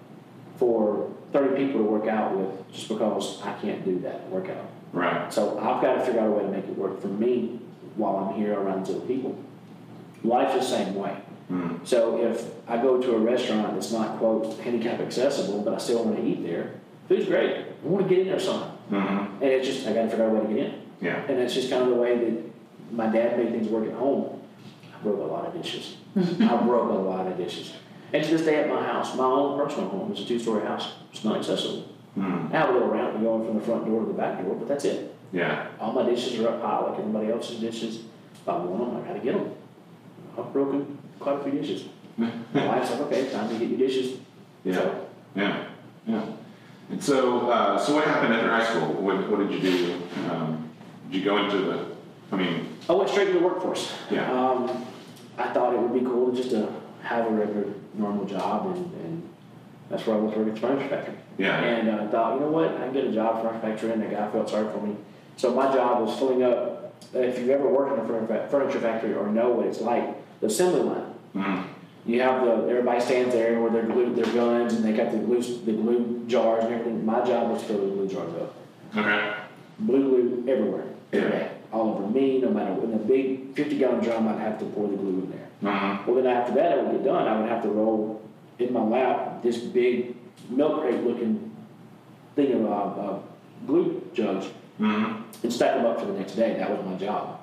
for 30 people to work out with just because I can't do that workout. Right. So I've got to figure out a way to make it work for me while I'm here around these other people. Life's the same way. Mm. So if I go to a restaurant that's not quote handicap accessible, but I still want to eat there, food's great. I want to get in there somehow, Mhm. and it's just I got to figure out a way to get in. Yeah. And it's just kind of the way that my dad made things work at home. I broke a lot of dishes. (laughs) I broke a lot of dishes. And to this day at my house, my own personal home is a two-story house. It's not accessible. Mm. I have a little ramp going from the front door to the back door, but that's it. Yeah. All my dishes are up high like everybody else's dishes. If I want them, I gotta get them. I've broken quite a few dishes. My (laughs) wife's like, okay, time to get your dishes. Yeah. So, Yeah. Yeah. And so, uh, so what happened after high school? What, what did you do? Um, did you go into the? I mean, I went straight to the workforce. Yeah. Um, I thought it would be cool just to have a regular, normal job, and, and that's where I went to work at the furniture factory. Yeah. And uh, I thought, you know what, I can get a job at the furniture factory, and the guy felt sorry for me. So my job was filling up. uh, If you've ever worked in a furniture factory or know what it's like, the assembly line. mm, You have the everybody stands there with their glue, their guns, and they got the glue, the glue jars and everything. My job was to fill the glue jars up. okay. Blue glue everywhere, Yeah. all over me. No matter in a big fifty gallon drum, I'd have to pour the glue in there. Mhm. Well, then after that, I would get done. I would have to roll in my lap this big milk crate looking thing of uh, uh, glue jugs Mhm. and stack them up for the next day. That was my job.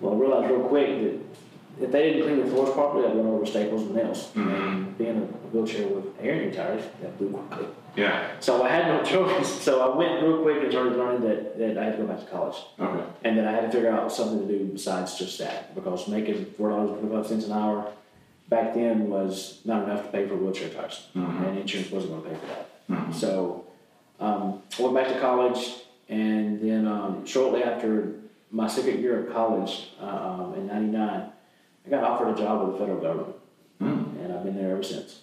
Well, I realized real quick that if they didn't clean the floors properly, I'd run over staples and nails. Mhm. And being a wheelchair with air tires, that blew quickly. Yeah. So I had no (laughs) choice. So I went real quick and started learning that, that I had to go back to college. Okay. And then I had to figure out something to do besides just that because making four dollars and twenty five cents an hour back then was not enough to pay for wheelchair tires, Mhm. and insurance wasn't going to pay for that. Mhm. So um, I went back to college, and then um, shortly after my second year of college um, in '99, I got offered a job with the federal government, Mm. and I've been there ever since.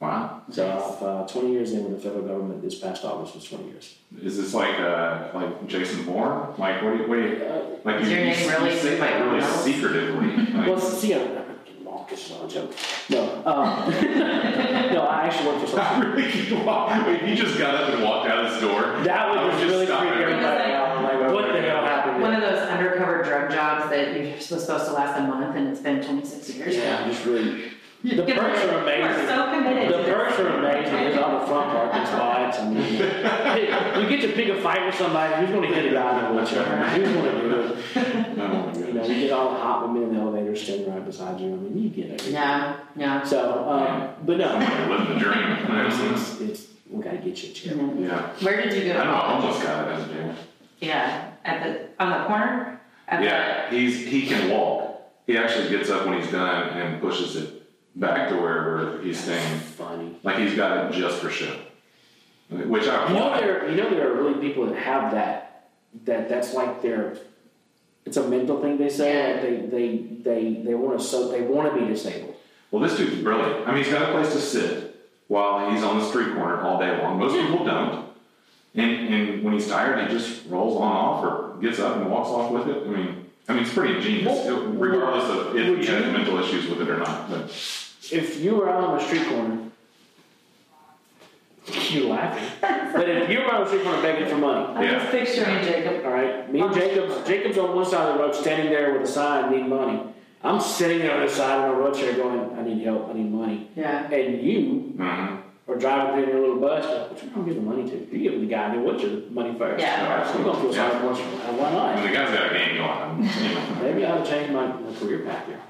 Wow. So I've uh, 20 years in with the federal government. This past August was 20 years. Is this like uh, like Jason Bourne? Like what do you, what do you Uh, like? Is you, your you, name you really say that Mike really Reynolds? secretively. (laughs) Like, Well, see, I'm Marcus, no joke. No, um, (laughs) no, I actually worked for (laughs) I something. really could walk. Wait, he just got up and walked out of his door. That would I just just really stop freak everybody. everybody out. Like, what the hell happened? One of those undercover drug jobs that you're supposed to last a month and it's been 26 years. Yeah, just really. The You're perks are You are amazing. so committed. The this. perks are amazing. There's all the front parking spots. I mean, (laughs) hey, you get to pick a fight with somebody. Who's going to hit a guy in a wheelchair? Who's going to do it? Oh my You know, goodness. you get all the hot women in the elevator standing right beside you. I mean, you get it. No, no. So, um, but no, Somebody living the dream. it's, it's, it's we got to get you a chair. Yeah. Where did you I go? know. I almost got it as a jail. Yeah, at the on the corner. At Yeah, he's he can walk. He actually gets up when he's done and pushes it back to wherever he's staying. Funny. Like he's got it just for show. Which I You know there, you know there are really people that have that. That that's like their. It's a mental thing they say. Yeah. Like they they they they want to so they want to be disabled. Well, this dude's brilliant. I mean, he's got a place to sit while he's on the street corner all day long. Most people don't. And, and when he's tired, he just rolls on off or gets up and walks off with it. I mean, I mean, it's pretty ingenious, Well, regardless of if would he has you- mental issues with it or not. But If you were out on the street corner, you're laughing. but if you were out on the street corner begging for money, I'm Yeah. just picturing Jacob. all right, me and Jacob's Jacob's on one side of the road, standing there with a sign, need money. I'm sitting there on the side of a wheelchair, going, I need help, I need money. Yeah. And you mhm. Or driving through your little bus, what you gonna give the money to? You give the guy who wants your money first. Yeah. So You're gonna feel sorry for once in. Why I not? mean, the guy's got a game going. You know. (laughs) Maybe I ought to change my, my career path here.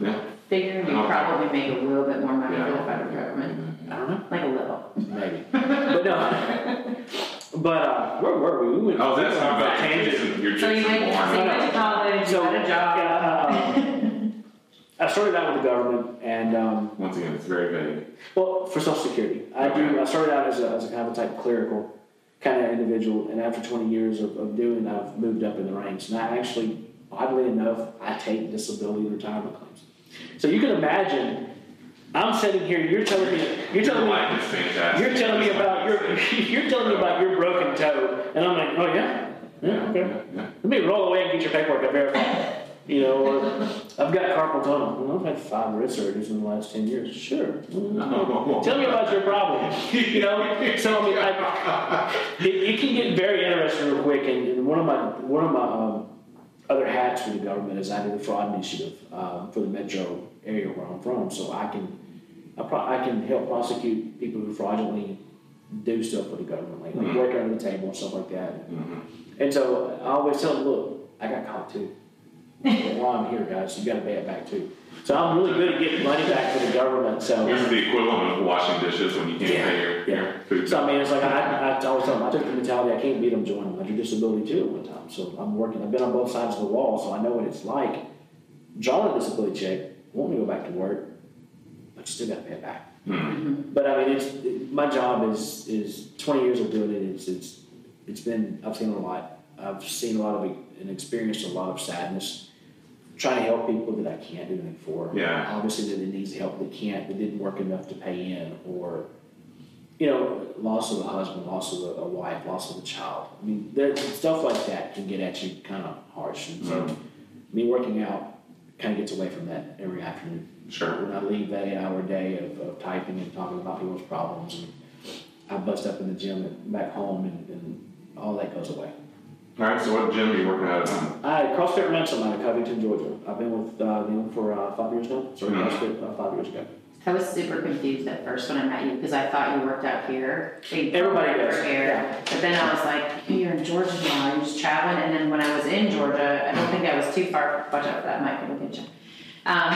Yeah. Figure you probably make a little bit more money Yeah. for the federal government. I don't know. Like a little. Maybe. but no. (laughs) But uh, where were we? We went Oh, that's not about that tangent. Jason. You're So you Jason went, so you Bourne. went to college, you So, got a job. yeah, um, I started out with the government, and um, Once again, it's very vague. well, for Social Security, I do. I started out as a, as a kind of a type clerical kind of individual, and after 20 years of, of doing, I've moved up in the ranks. And I actually, oddly enough, I take disability retirement claims. So you can imagine, I'm sitting here. You're telling me. You're Your telling me. is fantastic. You're telling me about your. (laughs) You're telling me about your broken toe, and I'm like, oh yeah, yeah, okay. Let me roll away and get your paperwork. I verify. You know, or I've got carpal tunnel. Well, I've had five wrist surgeries in the last ten years. Sure. Tell me about your problem. You know. So I mean, I, it, it can get very interesting real quick. And, and one of my one of my um, other hats for the government is I do the fraud initiative um, for the metro area where I'm from. So I can I, pro- I can help prosecute people who fraudulently do stuff for the government, like, like work under the table and stuff like that. And so I always tell them, look, I got caught too. While I'm here, guys, you got to pay it back too. So I'm really good at getting money back to the government. So This is the equivalent of washing dishes when you can't pay your, yeah. your food. So I mean, it's like I, I always tell them, I took the mentality I can't beat them, join them. I drew disability too at one time. So I'm working. I've been on both sides of the wall, so I know what it's like. Drawing a disability check, want to go back to work, but you still got to pay it back. Hmm. But I mean, it's it, my job is is 20 years of doing it. It's it's it's been I've seen a lot. I've seen a lot of and experienced a lot of sadness. Trying to help people that I can't do anything for. Yeah. Obviously, that it needs help that can't, that didn't work enough to pay in, or you know, loss of a husband, loss of a, a wife, loss of a child. I mean, stuff like that can get at you kind of harsh. And so, mm-hmm. me working out kind of gets away from that every afternoon. Sure. When I leave that eight-hour day of, of typing and talking about people's problems, and I bust up in the gym and back home, and, and all that goes away. All right, so what gym are you working out at? I CrossFit Ransom out of Covington, Georgia. I've been with uh, them for uh, five years now. Started Mhm. CrossFit uh, five years ago. I was super confused at first when I met you because I thought you worked out here. They Everybody programmed does, for here. yeah. But then I was like, you're in Georgia now, you're just traveling. And then when I was in Georgia, I don't think I was too far. Watch out for that mic, it'll get you. Um,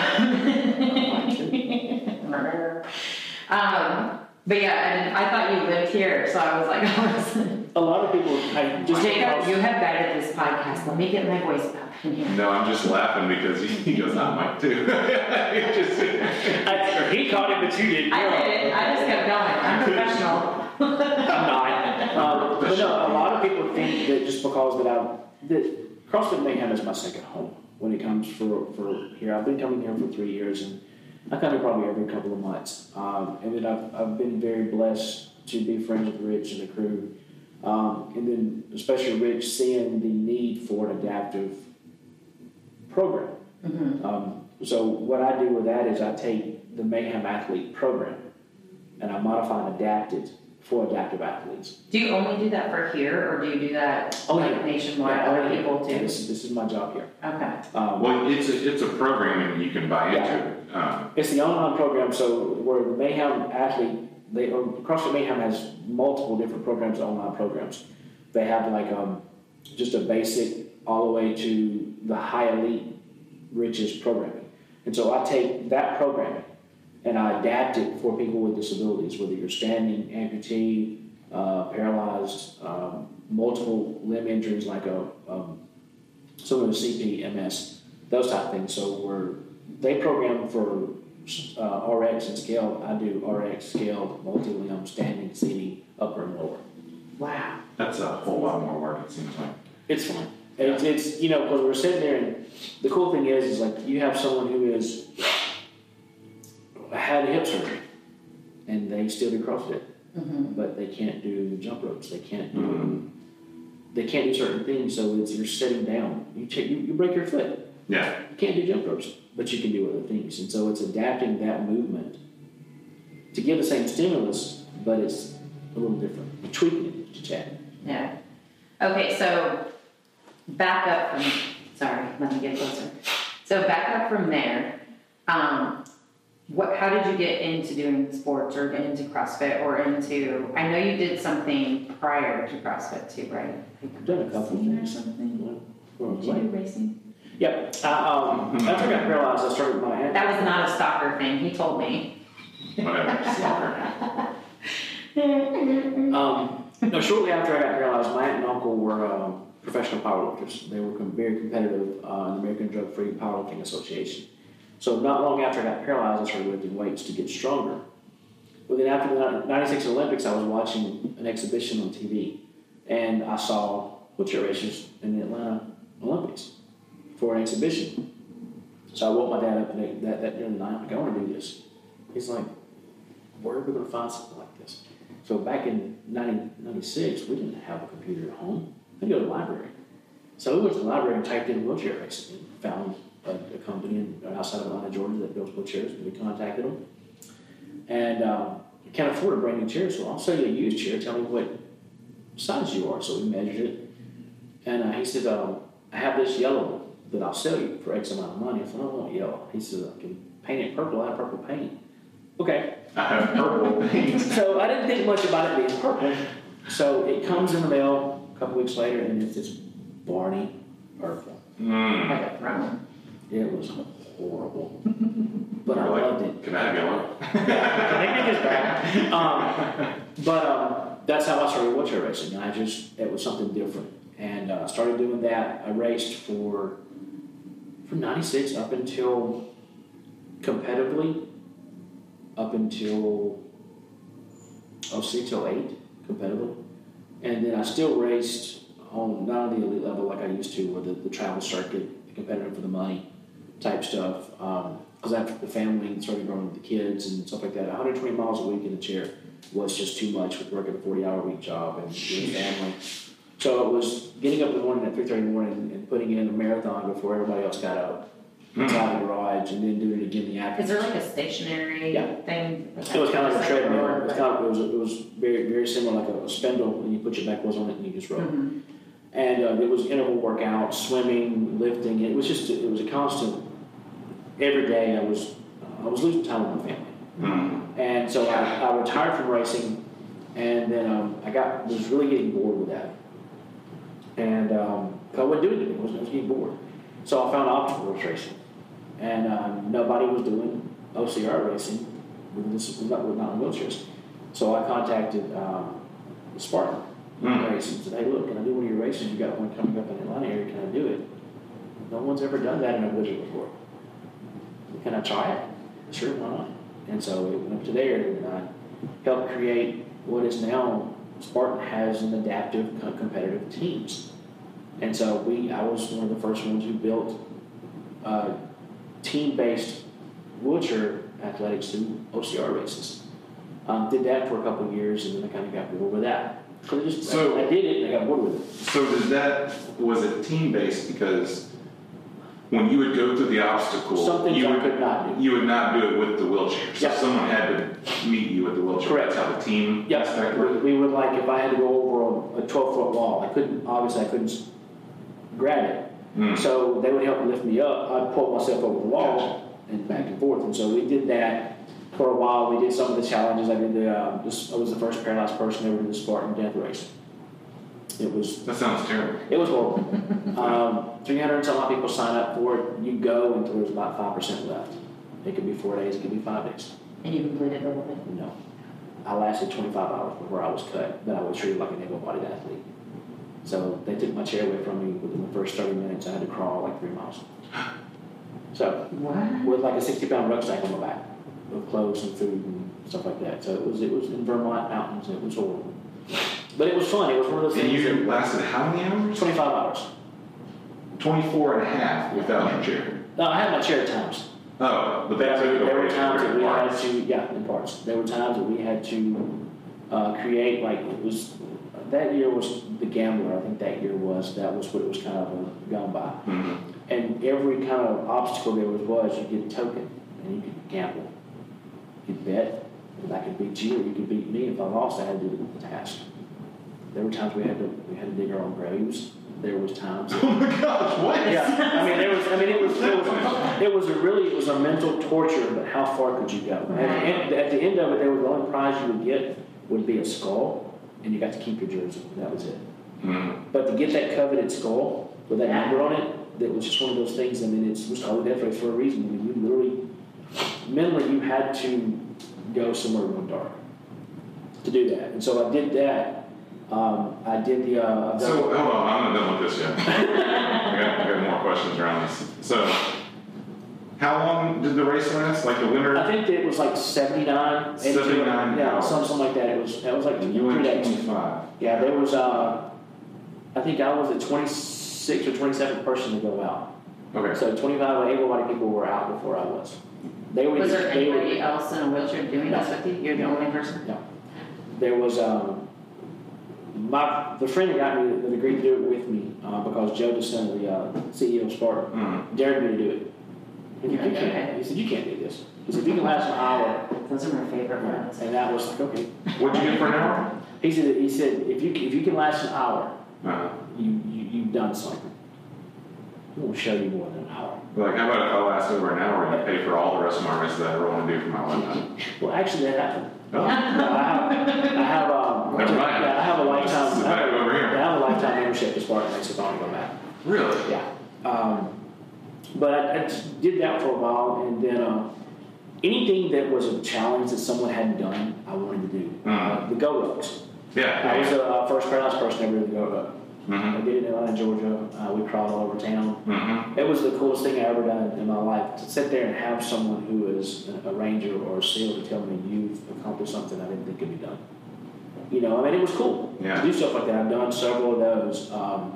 (laughs) um, but yeah, and I thought you lived here, so I was like, (laughs) A lot of people, I just Jacob, you have guided this podcast. Let me get my voice back in here. No, I'm just laughing because he goes, not Mike too. (laughs) It just- I, he caught it, but you didn't. I did it. I just kept going. I'm professional. (laughs) I'm not. Um, but no, a lot of people think that just because that I that CrossFit Mayhem is my second home when it comes for for here. I've been coming here for three years, and I come here probably every couple of months. Um, and then I've I've been very blessed to be friends with Rich and the crew, um, and then especially Rich seeing the need for an adaptive program. Um, so what I do with that is I take the Mayhem Athlete program and I modify and adapt it for adaptive athletes. Do you only do that for here, or do you do that Oh, like yeah. nationwide, Yeah, other oh, people Yeah, too? This, is- this is my job here. Okay. Um, Well, it's a, it's a programming you can buy Yeah. into. Um, it's the online program, so where the Mayhem athlete, they or CrossFit Mayhem has multiple different programs, online programs. They have like um, just a basic all the way to the high elite Rich's programming. And so I take that programming and I adapt it for people with disabilities, whether you're standing, amputee, uh, paralyzed, um, multiple limb injuries like a um, someone with CP, MS, those type of things. So we're they program for uh, RX and scaled. I do RX scaled, multi-limb, standing, seating, upper and lower. Wow. that's a whole lot more work, it seems like. It's fun. It's, it's you know because we're sitting there and the cool thing is is like you have someone who is had a hip surgery and they still do CrossFit, but they can't do jump ropes. They can't do they can't do certain things. So it's you're sitting down. You check you, you break your foot. Yeah. You can't do jump ropes, but you can do other things. And so it's adapting that movement to give the same stimulus, but it's a little different. Tweaking it to chat. Yeah. Okay, so back up from, sorry, let me get closer. So back up from there, um, what, how did you get into doing sports or get into CrossFit or into, I know you did something prior to CrossFit too, right? I've done a couple of Racing or things. something? Well, Did you do racing? Yep. I, um, after I got paralyzed, I started my That was not a stalker thing, he told me. Whatever. (laughs) Soccer. Um, no, shortly after I got paralyzed, my aunt and uncle were um, professional powerlifters. They were com- very competitive uh, in the American Drug Free Powerlifting Association. So not long after I got paralyzed, I started lifting weights to get stronger. Well, then after the 96 Olympics, I was watching an exhibition on TV, and I saw wheelchair races in the Atlanta Olympics for an exhibition. So I woke my dad up that, that, that during the night, I'm like, I want to do this. He's like, where are we going to find something like this? So back in 1996, we didn't have a computer at home. We go to the library. So we went to the library and typed in wheelchair racing and found a, a company in, outside of Atlanta, Georgia that builds wheelchairs. And we contacted them. And um, can't afford a brand new chair, so I'll sell you a used chair. Tell me what size you are. So we measured it. And uh, he said, um, I have this yellow one that I'll sell you for X amount of money. I said, I don't want yellow. He said, I can paint it purple. I have purple paint. Okay. I have purple paint. (laughs) So I didn't think much about it being purple. So it comes in the mail a couple weeks later, and it's this Barney purple. Mm. Like a throne. It was horrible, (laughs) but I You're like, loved it. Can I have yellow? Can I get this back? Um, but um, that's how I started wheelchair racing. I just it was something different, and uh, started doing that. I raced for from '96 up until competitively up until 06, 08 competitively, and then I still raced on not on the elite level like I used to, or the, the travel circuit, the competitive for the money type stuff. Um, because after the family and started growing with the kids and stuff like that, 120 miles a week in a chair was just too much with working a 40 hour week job and doing family. So it was getting up in the morning at 3:30 in the morning and putting in a marathon before everybody else got up. Inside the garage and then doing it again in the afternoon. Is there like a stationary Yeah. thing? It was kind of like a treadmill. It was, kind of, it was, it was very, very similar, like a, a spindle, and you put your back wheels on it and you just roll. Mhm. And uh, it was interval workouts, swimming, lifting. It was just, it was a constant. Every day, I was, I was losing time with my family, Mm. and so I, I retired from racing, and then um, I got was really getting bored with that, and um, I wasn't doing anything. I was, I was getting bored, so I found obstacle course racing, and um, nobody was doing OCR racing with this with not, with not in wheelchairs, so I contacted um, Spartan Mm. racing. And said, hey, look, can I do one of your races? You got one coming up in the Atlanta area. Can I do it? No one's ever done that in a wheelchair before. Can I try it? Sure, why not? And so it went up to there, and I helped create what is now Spartan has an adaptive competitive teams. And so we, I was one of the first ones who built uh, team-based wheelchair athletics through OCR races. Um, did that for a couple of years, and then I kind of got bored with that. So, I just, So- I, I did it, and I got bored with it. So does that was it team based because when you would go through the obstacle, Some things you I would could not do. you would not do it with the wheelchair. So Yeah. someone had to meet you with the wheelchair. Correct. That's how the team aspect worked. we, we would like, if I had to go over a, a twelve foot wall, I couldn't, obviously I couldn't s- grab it. Mm. So they would help lift me up, I'd pull myself over the wall and back and forth, and so we did that for a while, we did some of the challenges, I did the, uh, this, I was the first paralyzed person ever to do the Spartan death race. It was, That sounds terrible. it was horrible. Um, three hundred and some odd people sign up for it, you go until there's about five percent left. It could be four days, it could be five days. And you completed the whole thing? No. I lasted 25 hours before I was cut, but I was treated like an able bodied athlete. So they took my chair away from me within the first 30 minutes. I had to crawl like three miles. (gasps) So, What? with like a 60 pound rucksack on my back with clothes and food and stuff like that. So it was, it was in Vermont mountains. It was horrible. But it was fun. It was one of those And things. you that- lasted how many hours? 25 hours. 24 and a half without your chair. No, I had my chair at times. Oh, but There, took it there away were times that we had parts. to, yeah, in parts. There were times that we had to uh, create, like, it was, that year was the gambler, I think that year was, that was what it was kind of uh, gone by. Mhm. And every kind of obstacle there was, was you get a token and you could gamble. You could bet, and I could beat you, or you could beat me. If I lost, I had to do the task. There were times we had to, we had to dig our own graves. There was times. (laughs) Oh my gosh, what? Yeah, I mean, there was, I mean, it was, it was, it was a really, it was a mental torture, but how far could you go? At the end, at the end of it, there was the only prize you would get would be a skull, and you got to keep your jersey, and that was it. Mm. But to get that coveted skull with that number on it, that was just one of those things, I mean, it's, was called death race for a reason. I mean, you literally, mentally, you had to go somewhere real dark to do that. And so I did that. Um, I did the, uh, I've done- So hold on, I'm not done with this yet. (laughs) I got, I got more questions around this. So, how long did the race last? Like the winter? I think it was like 79. 79 Yeah, hours. something like that. It was, it was like And you went 25. Yeah, there was, uh, I think I was the 26th or 27th person to go out. Okay. So 25 able bodied people were out before I was. They were. Was there they were- anybody else in a wheelchair doing this with you? You're the only person? No. There was, um, my, the friend that got me, that agreed to do it with me, uh, because Joe DeSena, the, uh, CEO of Sparta, Mm. dared me to do it. He said, you can't, he said, you can't do this. He said, if you can last an hour, Those are my favorite ones. and that was like, okay. What'd you get for an hour? He said, he said, if you, if you can last an hour, Uh, you, you, you've done something. I'm gonna show you more than an hour. like, how about if I last over an hour and you pay for all the rest of my races that I ever want to do for my lifetime? Well, actually, that happened. Oh, No, I have, I have, Never mind. yeah, I have a lifetime. This is back over here. Yeah, I have a lifetime membership to Spartan Race if I want to go back. really? Yeah. Um, but I, I did that for a while, and then um, anything that was a challenge that someone hadn't done, I wanted to do. Uh, the GORUCKs. Yeah. I was the uh, first paralyzed person ever to go. I Mm-hmm. did it in Atlanta, Georgia. Uh, we crawled all over town. Mm-hmm. It was the coolest thing I ever done in my life to sit there and have someone who is a a ranger or a SEAL to tell me you've accomplished something I didn't think could be done. You know, I mean, it was cool Yeah. to do stuff like that. I've done several of those. Um,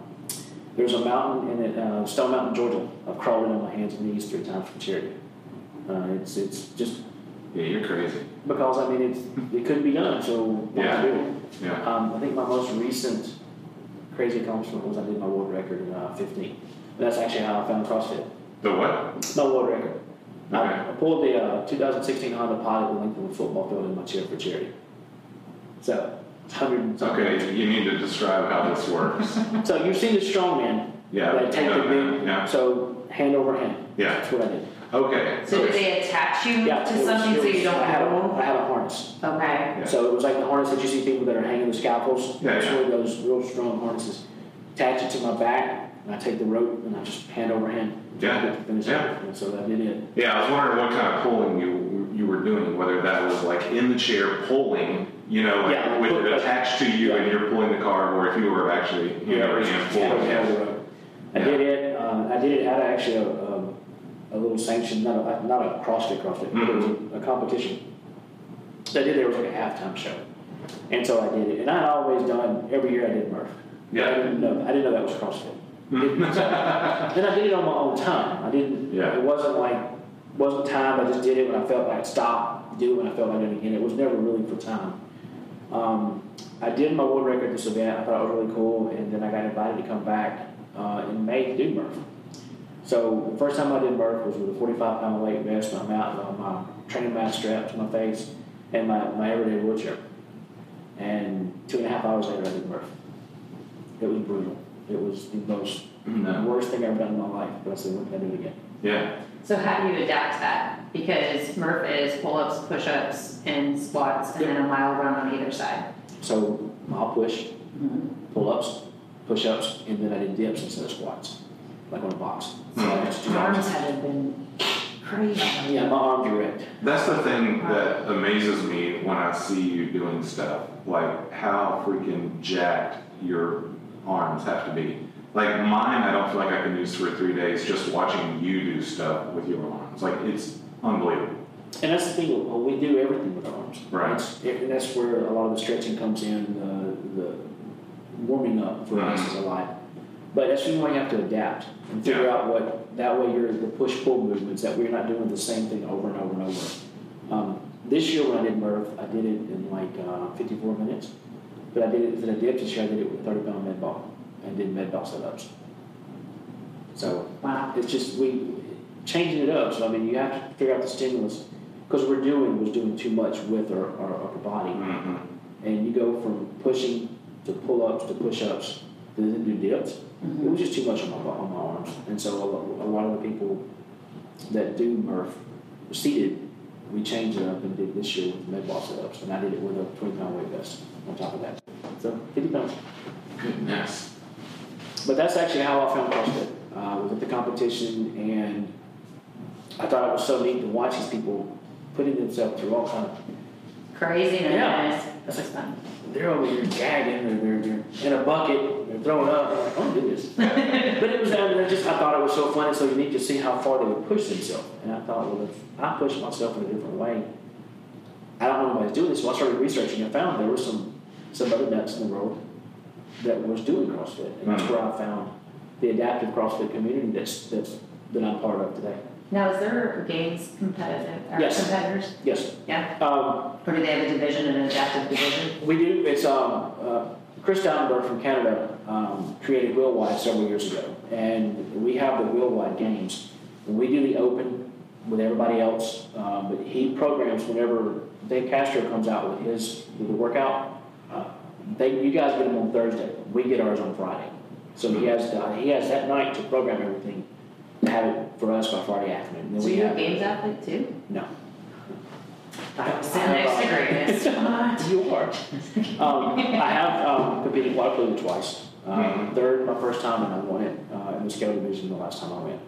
there's a mountain in it, uh, Stone Mountain, Georgia. I've crawled it on my hands and knees three times for charity. Uh, it's it's just Yeah, you're crazy. because I mean it's it couldn't be done, so Yeah. not do? Yeah. Um, I think my most recent crazy accomplishment was I did my world record in uh, 15. That's actually how I found CrossFit. The what? My world record. I- Okay. I pulled the uh, 2016 Honda Pilot the length of a football field in my chair for charity. So, 100 and something. Okay, you need to describe how this works. So you've seen the strongman. Yeah. They take the big, Yeah. so hand over hand. Yeah. That's what I did. Okay. So did they attach you Yeah. to it was- something it so you don't I had a, I move? had a harness. Okay. Yeah. So it was like the harness that you see people that are hanging the scalpels. Yeah, It's yeah. one of those real strong harnesses. Attach it to my back, and I take the rope and I just hand over hand. Yeah, To finish yeah. it. And so I did it. Yeah, I was wondering what kind of pulling you you were doing, whether that was like in the chair pulling, you know, like Yeah, with it attached to you and you're pulling the car, or if you were actually, you know, hand yeah, pulling. over Yeah. the rope. I did it. Uh, I did it at actually a, a, a little sanction, not a not a CrossFit CrossFit, but it was Mm-hmm. a, a competition. That I did there was like a halftime show, and so I did it. And I had always done every year I did Murph. Yeah. I didn't know I didn't know that was CrossFit. then I did it on my own time. I didn't. Yeah. It wasn't like wasn't time. I just did it when I felt like stop. Do it when I felt like doing it again. It was never really for time. Um, I did my world record at this event. I thought it was really cool, and then I got invited to come back uh, in May to do Murph. So the first time I did Murph was with a 45 pound weight vest, my mount, uh, my training mask strapped to my face, and my, my everyday wheelchair. And two and a half hours later, I did Murph. It was brutal. It was the most No. worst thing I've ever done in my life. But I said, when can I do it again? Yeah. So how do you adapt to that? Because Murph is pull-ups, push-ups, and squats, and then a mile run on either side. So I'll push, pull ups, push ups, and then I did dips instead of squats, like on a box. So Hmm. that's two Arms hours. have been crazy. Yeah, my arms are wrecked. That's the thing that amazes me when I see you doing stuff, like how freaking jacked your arms have to be. Like mine, I don't feel like I can use for three days just watching you do stuff with your arms. Like it's unbelievable. And that's the thing, well, we do everything with our arms. Right. It's- And that's where a lot of the stretching comes in, the, the warming up for us Mhm. is a lot. But that's when you have to adapt and figure Yeah. out what, that way you're the push pull movements, that we're not doing the same thing over and over and over. Um, this year when I did Murph, I did it in like uh, 54 minutes. But I did it, for the dips this year, I did it with 30 pound med ball and did med ball setups. So Wow. it's just we changing it up. So I mean, you have to figure out the stimulus because we're doing was doing too much with our, our upper body, hmm and you go from pushing to pull ups to push ups to then do dips. It was just too much on my on my arms, and so a, a lot of the people that do Murph seated, we changed it up and did this year with med ball setups, and I did it with a 20 pound weight vest on top of that. So 50 pounds. Goodness. But that's actually how I found CrossFit. Uh, was at the competition, and I thought it was so neat to watch these people putting themselves through all kinds of. Craziness. Yeah. This is fun. They're over here gagging, they're, they're, they're in a bucket, they're throwing up. I'm like, oh goodness. (laughs) but it was down there. Just I thought it was so fun and so unique to see how far they would push themselves. And I thought, well, if I push myself in a different way, I don't know anybody's doing this. So I started researching and found there were some some other nuts in the world that was doing CrossFit, and that's Mhm. where I found the adaptive CrossFit community that's that's that I'm part of today. Now, is there games competitive, or Yes. competitors? Yes. Yeah, Um, or do they have a division and an adaptive division? we do, it's, um, uh, Chris Downberg from Canada, um, created WheelWOD several years ago. And we have the WheelWOD games. We do the open with everybody else, um, but he programs whenever Dave Castro comes out with his, with the workout. Uh, They, you guys get them on Thursday, we get ours on Friday. So he has, uh, he has that night to program everything, to have it for us by Friday afternoon. Then So we you're a have- games athlete too? No. Sit next to greatness. What? You are. Um, I have um, competed Wodapalooza twice. Um, Mhm. Third, my first time, and I won it uh, in the scale division the last time I went.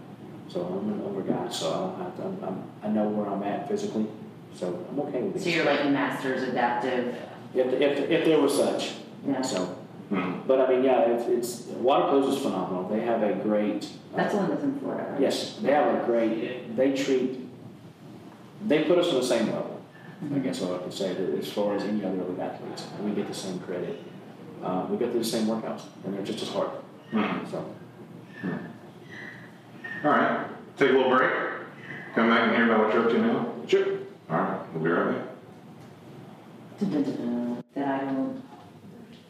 So I'm an older guy, so I don't have to, I'm, I'm, I know where I'm at physically, so I'm okay with it. So you're like masters adaptive, If, if, if there was such, yeah. so. Hmm. But I mean, yeah, it's, it's Wodapalooza is phenomenal. They have a great. uh, That's the one that's in Florida, right? Yes, they have a great, they treat, they put us on the same level. I guess what I could say, that as far as any other elite athletes, we get the same credit. Uh, we go through the same workouts, and they're just as hard, Hmm. so. All right, take a little break. Come back and hear about what you're up to now. Sure. All right, we'll be right back. That I don't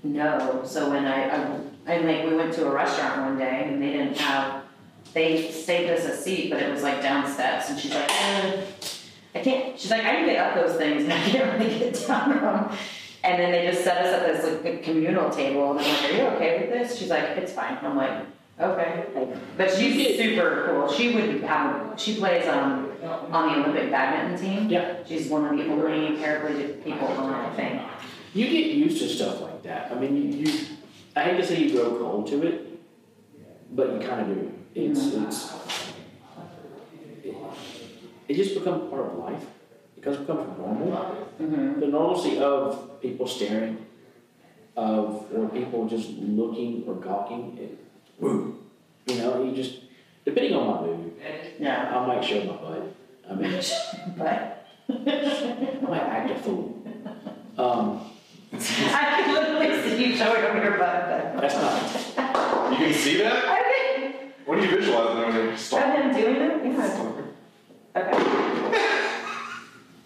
know, so when I, I, I like, we went to a restaurant one day and they didn't have, they saved us a seat, but it was like down steps, and she's like, eh, I can't, she's like, I can get up those things, and I can't really (laughs) get down them. And then they just set us at this like communal table, and I'm like, are you okay with this? She's like, it's fine, I'm like, okay. But she's super cool, she would have, she plays, um, on the Olympic badminton team. Yeah. She's one of the only paraplegic people on, I think. You get used to stuff like that. I mean, you, you I hate to say you grow cold to it, but you kind of do. It's, it's, it, it just becomes part of life. It becomes becomes normal. Mm-hmm. The normalcy of people staring, of or people just looking or gawking. It, you know, you just depending on my mood, Yeah, I might show my butt. I mean, (laughs) but (laughs) I might act a fool. Um, (laughs) I can literally see you showing them your butt. that's not. You can see that? I think, What do you visualize when you're of stalking? him doing it? Yeah. Okay.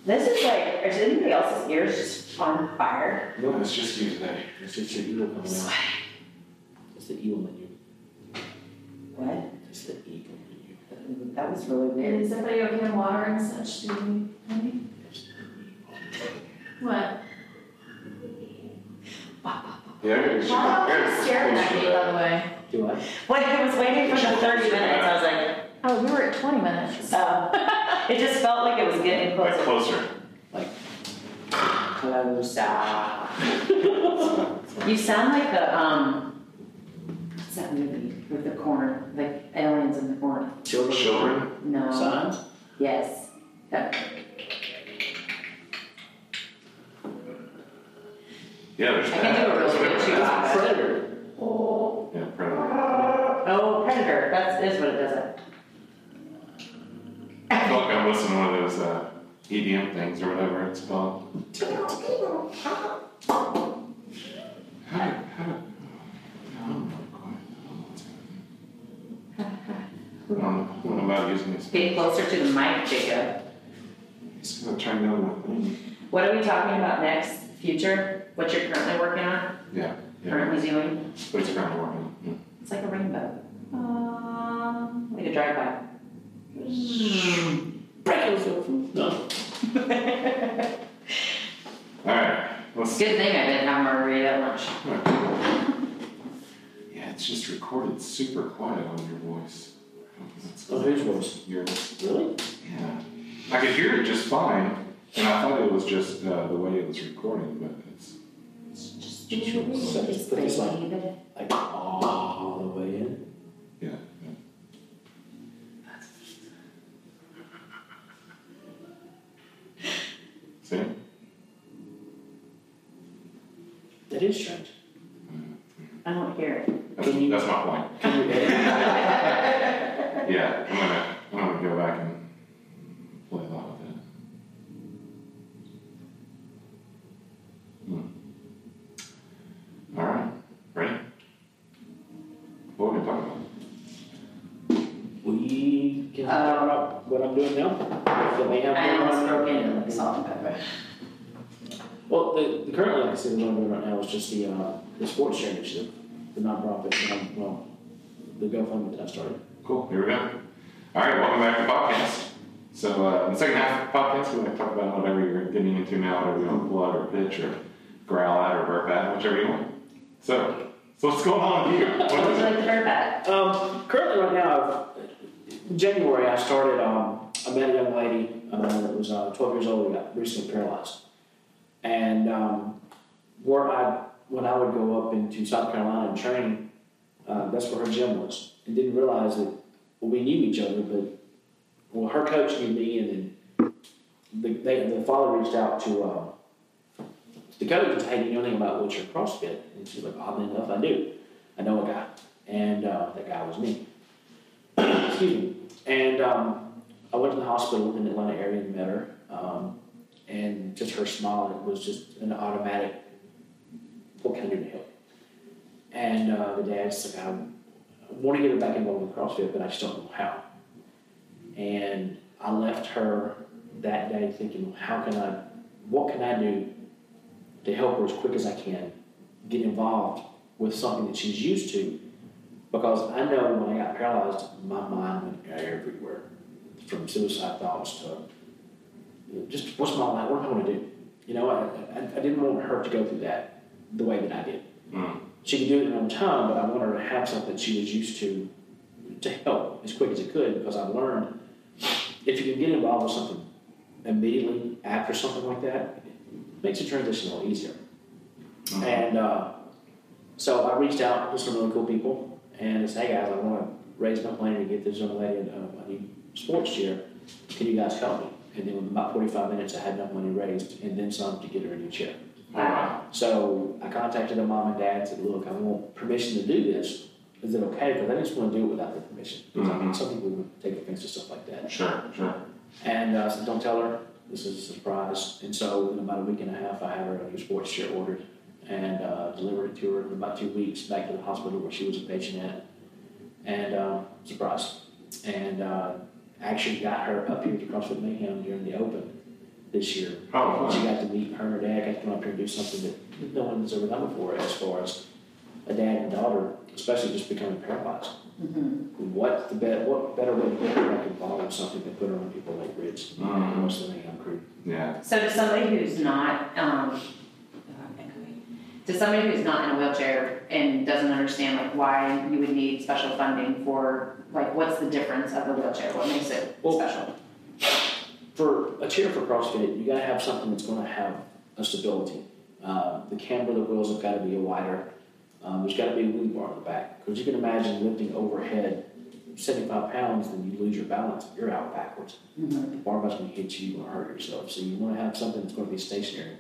This is like, is anybody else's ears just on fire? No, it's just you today. It's just your evil coming out. It's the evil in you. What? It's the evil in you. That was really weird. Is everybody okay in water and such? Do we, honey? What? Yeah, I gotta- Wow, I gotta- you're staring at me, by the way. Do I? When I was waiting for the thirty minutes, I was like, Oh, we were at 20 minutes. oh. (laughs) It just felt like it was getting Like closer. closer. Like, Closer. (laughs) You sound like the, um, what's that movie with the corner, like aliens in the corner? children. Children? No. Signs? Yes. That- Yeah, there's I can do a really good that. shoot. Predator. Yeah, predator. Oh, Predator, that's, is what it does it. I feel like I'm listening to one of those uh, EDM things or whatever it's called. How did, how did, oh, my God. I don't I don't about using this. Get closer to the mic, Jacob. It's gonna turn down my thing. What are we talking about next? Future? What you're currently working on? Yeah, yeah, Currently doing? but it's kind of working. yeah. It's like a rainbow. Um, like a drive-by. (sighs) No. (laughs) All right, let's. Good thing I didn't have margarita at lunch. (laughs) Yeah, it's just recorded super quiet on your voice. That's On whose voice? Yours. Really? Yeah. I could hear it just fine, and I thought it was just uh, the way it was recording, but it's. Just So just put this like, baby. like all the way in. Yeah. yeah. See? That is strange. I don't hear it. That's, Can you- that's my point. Can you edit? Yeah, I'm gonna, I'm gonna go back and play a lot with it. Hmm. All right, ready? What are we talking about? We can Uh, talk about what I'm doing now. That may have I more almost on- broke into the salt and pepper. Well, the, the currently, like I said, the one I'm doing right now is just the, uh, the sports share initiative, the nonprofit, that I'm- well, the GoFundMe that I started. Cool, here we go. All right, welcome back to the podcast. So, uh, in the second half of the podcast, we're going to talk about whatever you're getting into now, whatever you want to plug or pitch or growl at or burp at, whichever you want. So, so what's going on with you? (laughs) What What would it? like to burp at? Um, currently, right now, I've, in January, I started. Um, I met a young lady uh, that was uh, 12 years old, who got recently paralyzed, and um, where I when I would go up into South Carolina and train, uh, that's where her gym was, and didn't realize that well, we knew each other, but well, her coach knew me, and then the, they, the father reached out to. Uh, the coach and said, hey, do you know anything about wheelchair CrossFit? And she's like, oddly enough, I do. I know a guy. And uh, that guy was me. (clears throat) Excuse me. And um, I went to the hospital in the Atlanta area and met her. Um, and just her smile, it was just an automatic, what can I do to help? And uh, the dad's like, I want to get her back involved with CrossFit, but I just don't know how. And I left her that day thinking, how can I, what can I do to help her as quick as I can get involved with something that she's used to. Because I know when I got paralyzed, my mind went everywhere, from suicide thoughts to you know, just what's my life, what am I going to do? You know, I, I, I didn't want her to go through that the way that I did. Mm. She could do it in her own time, but I want her to have something she was used to to help as quick as it could because I've learned if you can get involved with something immediately after something like that, it makes the transition a little easier. Mhm. And uh, so I reached out to some really cool people and said, hey guys, I want to raise my money to get this young lady a, a new sports chair. Can you guys help me? And then in about 45 minutes, I had enough money raised and then some to get her a new chair. Wow. So I contacted the mom and dad and said, look, I want permission to do this. Is it okay? Because I just want to do it without their permission. Because I mean, some people would take offense to stuff like that. Sure, sure. And uh, I said, don't tell her. This is a surprise. And so in about a week and a half, I had her a new sports chair ordered and uh, delivered it to her in about two weeks back to the hospital where she was a patient at. And um, surprise. And uh, actually got her up here to CrossFit Mayhem during the Open this year. Oh, She got to meet her and her dad, got to come up here and do something that no one has ever done before as far as a dad and daughter, especially just becoming paralyzed. What the bet? What better way to get her back involved with something than put her on people like Rich Mhm. and most of the Mayhem crew? Yeah. So to somebody who's not, um, to somebody who's not in a wheelchair and doesn't understand like why you would need special funding for, like, what's the difference of a wheelchair? What makes it Well- special? For a chair for CrossFit, you got to have something that's going to have a stability. Uh, the camber, the wheels have got to be a wider. Um, there's got to be a wheel bar on the back because you can imagine lifting overhead 75 pounds, then you lose your balance, you're out backwards. The barbell's going to hit you, you're going to hurt yourself. So you want to have something that's going to be stationary.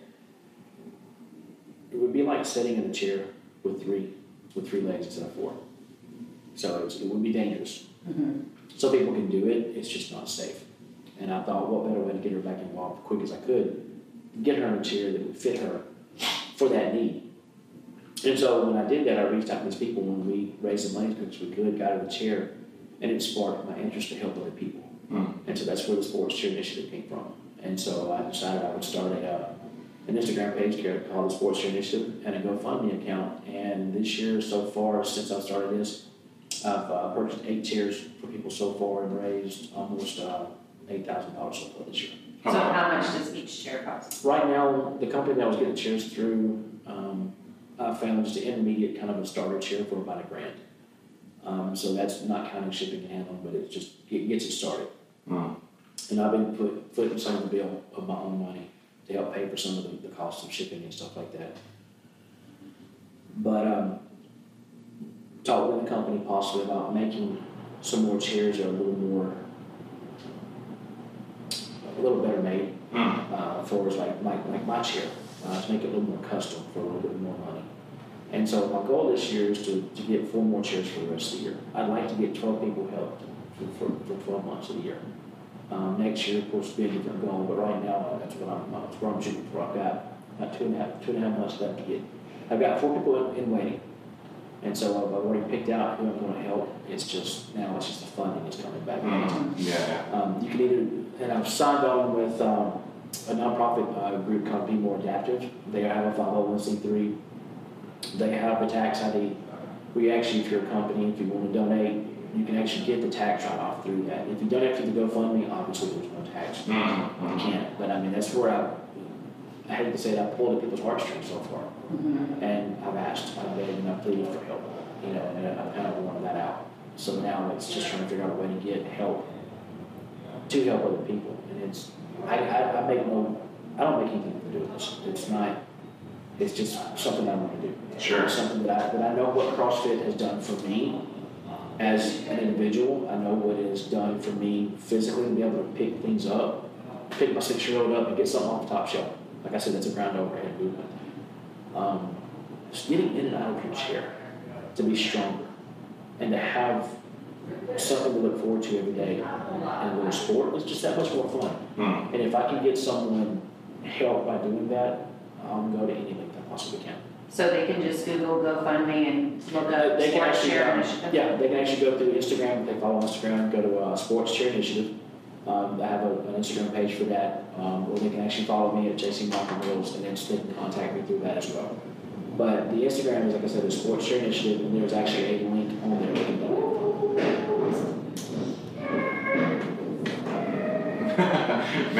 It would be like sitting in a chair with three with three legs instead of four. So it would be dangerous. Some people can do it, it's just not safe. And I thought, what better way to get her back involved as quick as I could, get her in a chair that would fit her for that need. And so when I did that, I reached out to these people when we raised the money as quick as we could, got her the chair, and it sparked my interest to help other people. Mm. And so that's where the sports chair initiative came from. And so I decided I would start a, uh, an Instagram page called the Sports Chair Initiative and a GoFundMe account. And this year, so far, since I started this, I've uh, purchased eight chairs for people so far and raised almost uh, eight thousand dollars so far this year. So wow. how much does each chair cost? Right now, the company that I was getting chairs through, um, I found just an intermediate kind of a starter chair for about a grand. Um, so that's not counting shipping and handling, but it just it gets it started. Mm. And I've been put, footing some of the bill of my own money to help pay for some of the, the costs of shipping and stuff like that. But um, talked with the company possibly about making some more chairs that are a little more, a little better made Mm. uh, for us, like, like, like my chair, uh, to make it a little more custom for a little bit more money. And so my goal this year is to, to get four more chairs for the rest of the year. I'd like to get 12 people helped for, for, for 12 months of the year. Um, next year, of course, be a different goal, but right now, uh, that's what I'm, that's what I'm shooting for. I've got about two and a half, two and a half months left to get. I've got four people in, in waiting. And so I've I've already picked out who I'm going to help. It's just now it's just the funding is coming back. Mm, yeah, Um, you can either, and I've signed on with um, a nonprofit uh, group called Be More Adaptive. They have a 501c3. They have a tax ID. We actually, if you're a company, if you want to donate, you can actually get the tax write off through that. If you donate through the GoFundMe, obviously there's no tax. Mhm, You can't. But I mean, that's where I, I hate to say it, I pulled at people's heartstrings so far. And I've asked, I've begged, and I've pleaded for help, you know, and I've kind of worn that out. So now it's just trying to figure out a way to get help to help other people. And it's, I, I, I make no, I don't make anything to do with this. It's not, it's just something I want to do. Sure. It's something that I, that I know what CrossFit has done for me as an individual. I know what it has done for me physically to be able to pick things up, pick my six-year-old up and get something off the top shelf. Like I said, that's a ground overhead movement. Um, just getting in and out of your chair to be stronger and to have something to look forward to every day in a little sport is just that much more fun. Mm. And if I can get someone help by doing that, I'll go to any length I possibly can. So they can just Google GoFundMe and look up They can sports actually, share um, initiative? yeah, they can actually go through Instagram, if they follow Instagram, go to uh, Sports Chair Initiative. Um, I have a, an Instagram page for that, um, or they can actually follow me at JC Michael Mills and then they can contact me through that as well. But the Instagram is, like I said, the Sports Chair Initiative, and there's actually a link on there.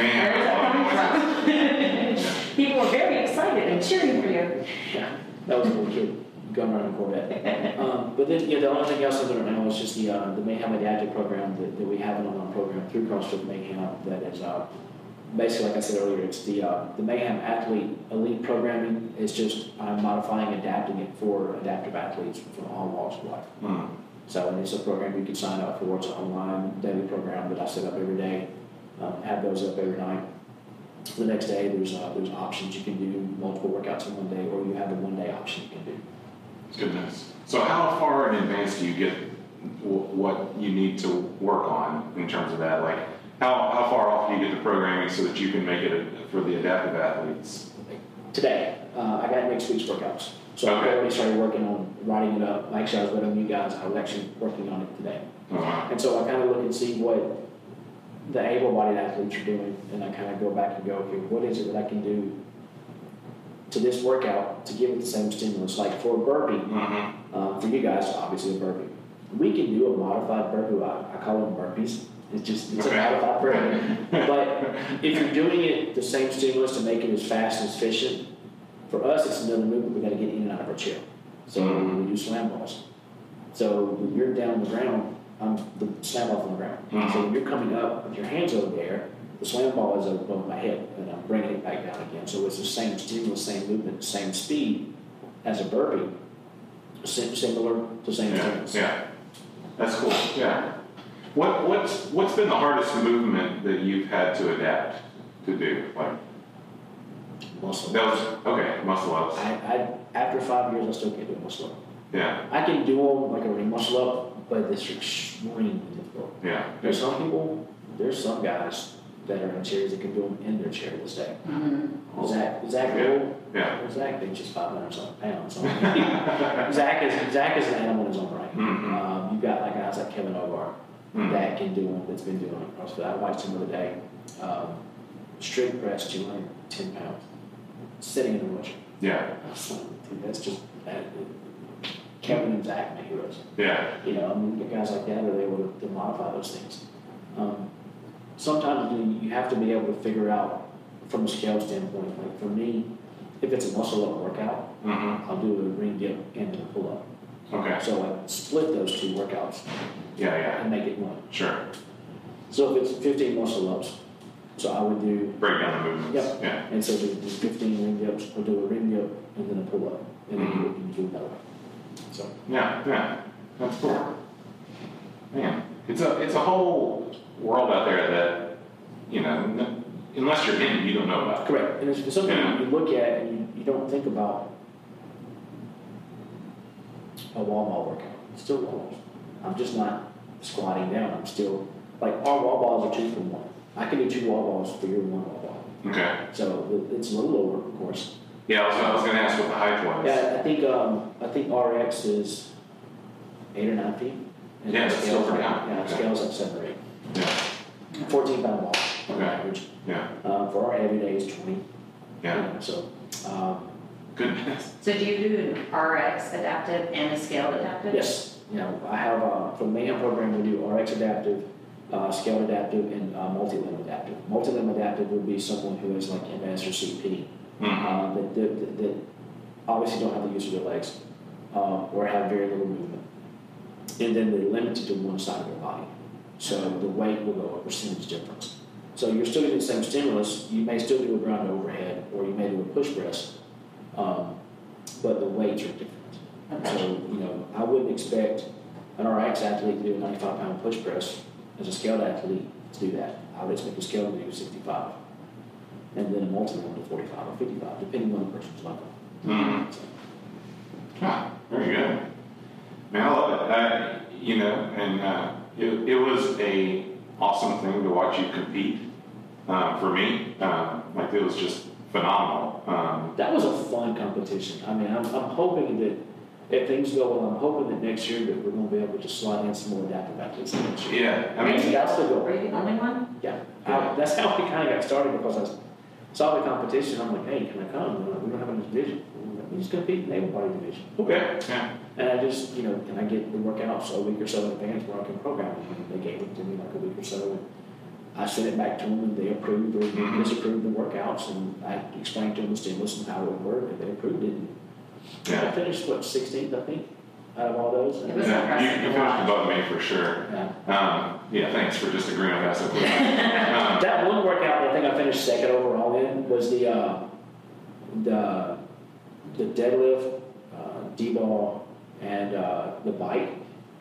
Man, Where is that coming from? People were very excited and cheering for you. Yeah, that was a little kid going around in a Corvette. um, but then, yeah, the only thing else I'm doing now is just the uh, the Mayhem Adaptive program that, that we have an online program through CrossFit Mayhem that is uh, basically, like I said earlier, it's the uh, the Mayhem Athlete Elite programming. It's just I'm modifying, adapting it for adaptive athletes from all walks of life. Mm. So and it's a program you can sign up for. It's an online daily program that I set up every day. Um, have those up every night. The next day, there's uh, there's options you can do multiple workouts in one day, or you have the one day option you can do. Goodness. So how far in advance do you get w- what you need to work on in terms of that? Like, how, how far off do you get the programming so that you can make it a, for the adaptive athletes? Today, uh, I got next week's workouts, so I've already started working on writing it up. Actually, I was letting you guys. I was actually working on it today, Uh, and so I kind of look and see what the able-bodied athletes are doing, and I kind of go back and go, okay, what is it that I can do to this workout to give it the same stimulus? Like for a burpee, mhm. Uh, for you guys, obviously a burpee. We can do a modified burpee. I, I call them burpees. It's just it's Okay. a modified burpee. (laughs) but if you're doing it the same stimulus to make it as fast and efficient, for us it's another movement. We got to get in and out of our chair. So Mhm. we do slam balls. So when you're down on the ground, I'm the slam ball's on the ground. So Mhm. when you're coming up with your hands over there, the slam ball is above my head, and I'm bringing it back down again. So it's the same stimulus, same movement, same speed as a burpee, sim- similar to same Yeah, stimulus. yeah. That's cool. Yeah. What what's what's been the hardest movement that you've had to adapt to do? Like Muscle. that was okay, muscle ups. I, I, after five years, I still can't do muscle up. Yeah, I can do them like a ring muscle up, but it's extremely difficult. yeah. There's some people, there's some guys that are in chairs that can do them in their chair to this day. Zach, Zach Yeah. Gould, Yeah. well, Zach benches 500 something pounds. So (laughs) Zach is Zach is an animal in his own right. Mhm. Um, you've got like guys like Kevin Ogar Mhm. that can do them. That's been doing it. CrossFit. I watched him the other day. Um, strict press 210 pounds, sitting in the wheelchair. Yeah. I like, Dude, that's just that. Kevin and Zach, my heroes. Yeah. You know, I mean, the guys like that are able to, to modify those things. Um, sometimes you, have to be able to figure out from a scale standpoint. Like for me, if it's a muscle up workout, Mm-hmm. I'll do a ring dip and then a pull up. Okay. So I split those two workouts Yeah, yeah. and make it one. Sure. So if it's 15 muscle ups, so I would do, Break down the movements. Yep. Yeah. and so do do 15 ring dips, or do a ring dip and then a pull up, and then you can do another one. So Yeah, yeah. That's cool. Man, it's a it's a whole world out there that you know, n- unless you're in it, you don't know about. Correct, and it's something Yeah. you look at and you, you don't think about a wall ball workout. It's still wall balls. I'm just not squatting down. I'm still like our wall balls are two for one. I can do two wall balls for your one wall ball. Okay. So it's a little lower, of course. Yeah, I was, I was going to ask what the height was. Yeah, I think um, I think RX is eight or nine feet. And Yeah, the that's still scale's pretty like- high. Yeah, Okay. scale's like seven or eight. Yeah, Fourteen pound ball on Okay. average. yeah, Um, for our heavy days, twenty. yeah. You know, So, um, Goodness. So do you do an RX adaptive and a scaled adaptive? yes, you know, I have, uh, for the mayhem program, we do RX adaptive, uh, scaled adaptive, and, uh, multi-limb adaptive. Multi-limb adaptive would be someone who is like advanced or CP. Mhm. uh, that, that, that obviously don't have the use of their legs uh, or have very little movement. And then they're limited to one side of their body. So the weight will go a percentage difference. So you're still getting the same stimulus. You may still do a ground overhead or you may do a push press, um, but the weights are different. So, you know, I wouldn't expect an RX athlete to do a 95 pound push press as a scaled athlete to do that. I would expect a scaled to do 65. And then a multiple one to 45 or 55, depending on the person's level. Mhm. Ah, very good. Man, I love it. Uh, you know, and uh, it, it was a awesome thing to watch you compete. Uh, for me, um, like it was just phenomenal. Um, That was a fun competition. I mean, I'm, I'm hoping that if things go well, I'm hoping that next year that we're going to be able to slide in some more adaptive athletes next year. yeah, I I mean, mean, that's the goal. Are you the only one? Yeah, I, that's how we kind of got started because I saw the competition. I'm like, hey, can I come? Like, we don't have a division. Like, We just compete in the able body division. okay, yeah, And I just, you know, can I get the workouts a week or so in advance where I can program them? And they gave it to me like a week or so. And I sent it back to them and they approved or Mhm. disapproved the workouts. And I explained to them the stimulus and how it would work and they approved it. And I finished, what, 16th, I think, out of all those. It was yeah. impressive You, you to watch. finished above me for sure. Yeah. Um, yeah, thanks for just agreeing with that so quickly. (laughs) um, That one workout that I think I finished second overall in was the uh, the the deadlift, uh, D-ball, and uh, the bike.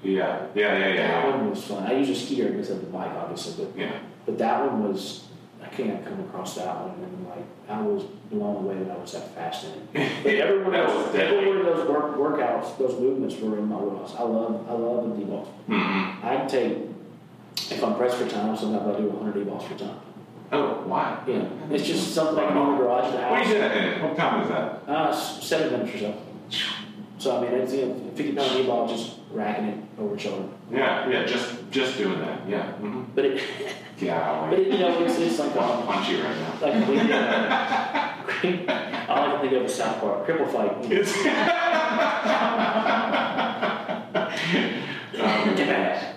yeah, yeah, yeah, yeah. That yeah, one was fun. I use a skier because of the bike, obviously, but yeah. but that one was I can't come across that one and like I was blown away that I was that fast in it. But every one of those, every one of those work, workouts, those movements were in my wheelhouse. I love I love the D-ball. hmm I take if I'm pressed for time, sometimes I do 100 D-balls for time. Oh, why? Yeah, it's just something I can do in the garage. at What do house. you that? What time is that? Uh, seven minutes or so. So I mean, it's you know, fifty pound D-ball, just racking it over shoulder. Yeah, yeah, just just doing that. Yeah. hmm But it, Yeah, but it, you know, it's, it's like I want um, to right now. like we. Uh, I like to think of a South Park cripple fight. you (laughs) know. It's. um, Yeah.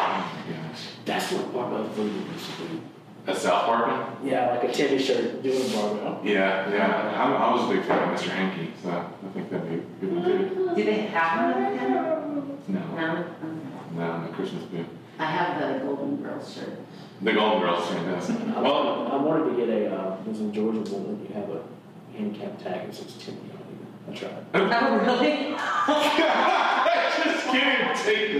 my gosh. That's what barbell voodoo used to do. A South Park? Yeah, like a Timmy shirt doing barbell. Yeah, yeah. I'm, I was a big fan of Mr. Hankey, so I think that'd be a good one too. Do they have one of them? No, No? Okay. no, the Christmas boot. I have the Golden Girls shirt. The Golden Girls fantastic. I, Well, I wanted to get a. Uh, there's in Georgia one you have a handicap tag that says Timmy on it. I tried. Oh, really? (laughs) (laughs) Just kidding. Take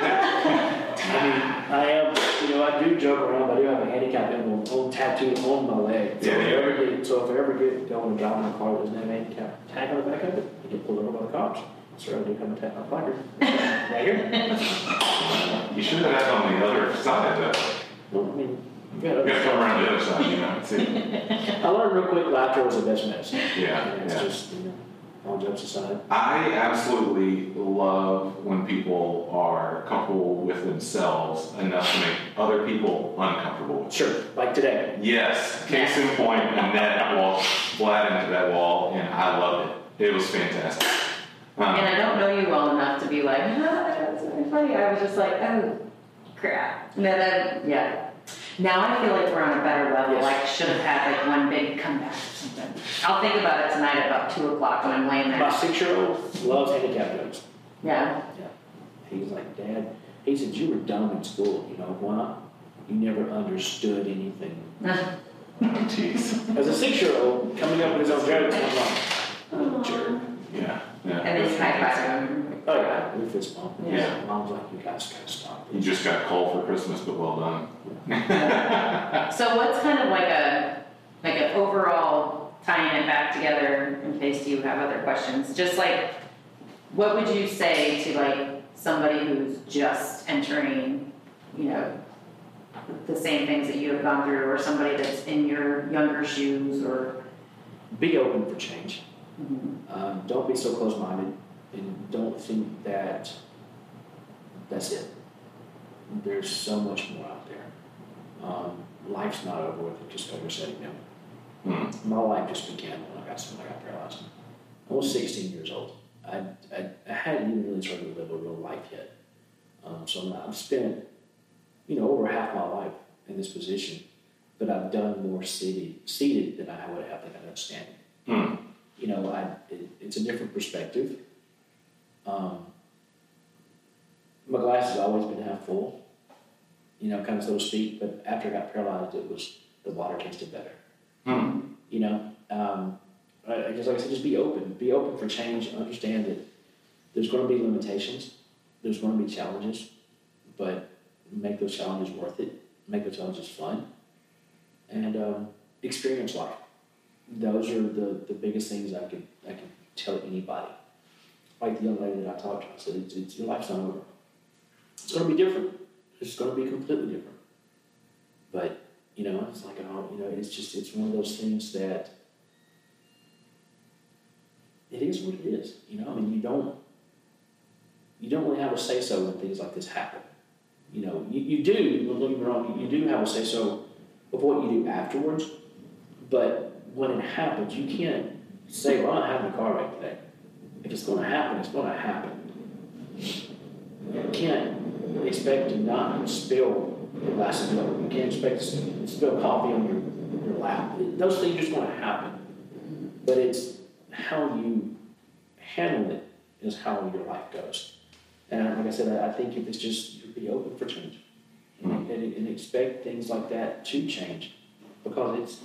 that. (laughs) I mean, I am, you know, I do joke around, but I do have a handicap emblem on tattooed on my leg. So Yeah, if I yeah. ever get, so if I ever get going and driving a car that have a handicap tag on the back of it, I get pulled over by the cops. Sir, I do have a tag, a placard. right here. You should have had on the other side, though. Well, I mean, you You gotta come around the other side, you know. I learned real quick laughter was the best medicine. Yeah, And it's yeah. just, you know, all jokes aside. I absolutely love when people are comfortable with themselves enough to make other people uncomfortable. Sure, like today. Yes, case in point, Annette walked flat into that wall, and I loved it. It was fantastic. And Um, I don't know you well enough to be like, ah, that's really funny. I was just like, oh, crap. And then, yeah. Now I feel like we're on a better level. Yes. Like, should have had like one big comeback or something. I'll think about it tonight at about two o'clock when I'm laying My there. six-year-old loves handicap jokes. Yeah. Yeah. He's like, Dad, he said, you were dumb in school. You know why? You never understood anything. (laughs) Jeez. As a six-year-old, coming up with his own jokes, I'm like, oh, jerk. Yeah, yeah. And it's high five. Oh, yeah, we fist bump. Yeah. Mom's like, you guys gotta stop. You just got coal for Christmas, but well done. (laughs) So what's kind of like a, like an overall tying it back together in case you have other questions? Just like, what would you say to like somebody who's just entering, you know, the same things that you have gone through or somebody that's in your younger shoes or, Be open for change. Um, don't be so close-minded and don't think that that's it. There's so much more out there. Um, life's not over with it just because you're sitting down. Hmm. My life just began when I got when I got paralyzed. I was 16 years old. I, I, I hadn't even really started to live a real life yet. Um, so I'm- I've spent, you know, over half my life in this position, but I've done more seated, seated than I would have I've done standing. Hmm. You know, I, it, it's a different perspective. Um, my glass has always been half full, you know, kind of so to speak. But after I got paralyzed, it was the water tasted better. Hmm. You know, um, I, I just like I said, just be open. Be open for change. Understand that there's going to be limitations. There's going to be challenges, but make those challenges worth it. Make those challenges fun, and um, experience life. Those are the, the biggest things I could I could tell anybody. Like the young lady that I talked to, I said, it's, it's, your life's not over. It's going to be different. It's going to be completely different. But you know, it's like oh, you know, it's just it's one of those things that it is what it is. You know, I mean, you don't you don't really have a say so when things like this happen. You know, you, you do. Don't get me wrong. You, you do have a say so of what you do afterwards. But when it happens, you can't say, "Well, I'm having a car right today." If it's going to happen, it's going to happen. You can't expect to not spill a glass of milk. You can't expect to spill coffee on your, your lap. Those things are just going to happen. But it's how you handle it is how your life goes. And like I said, I, I think if it's just you be open for change and, and, and expect things like that to change because it's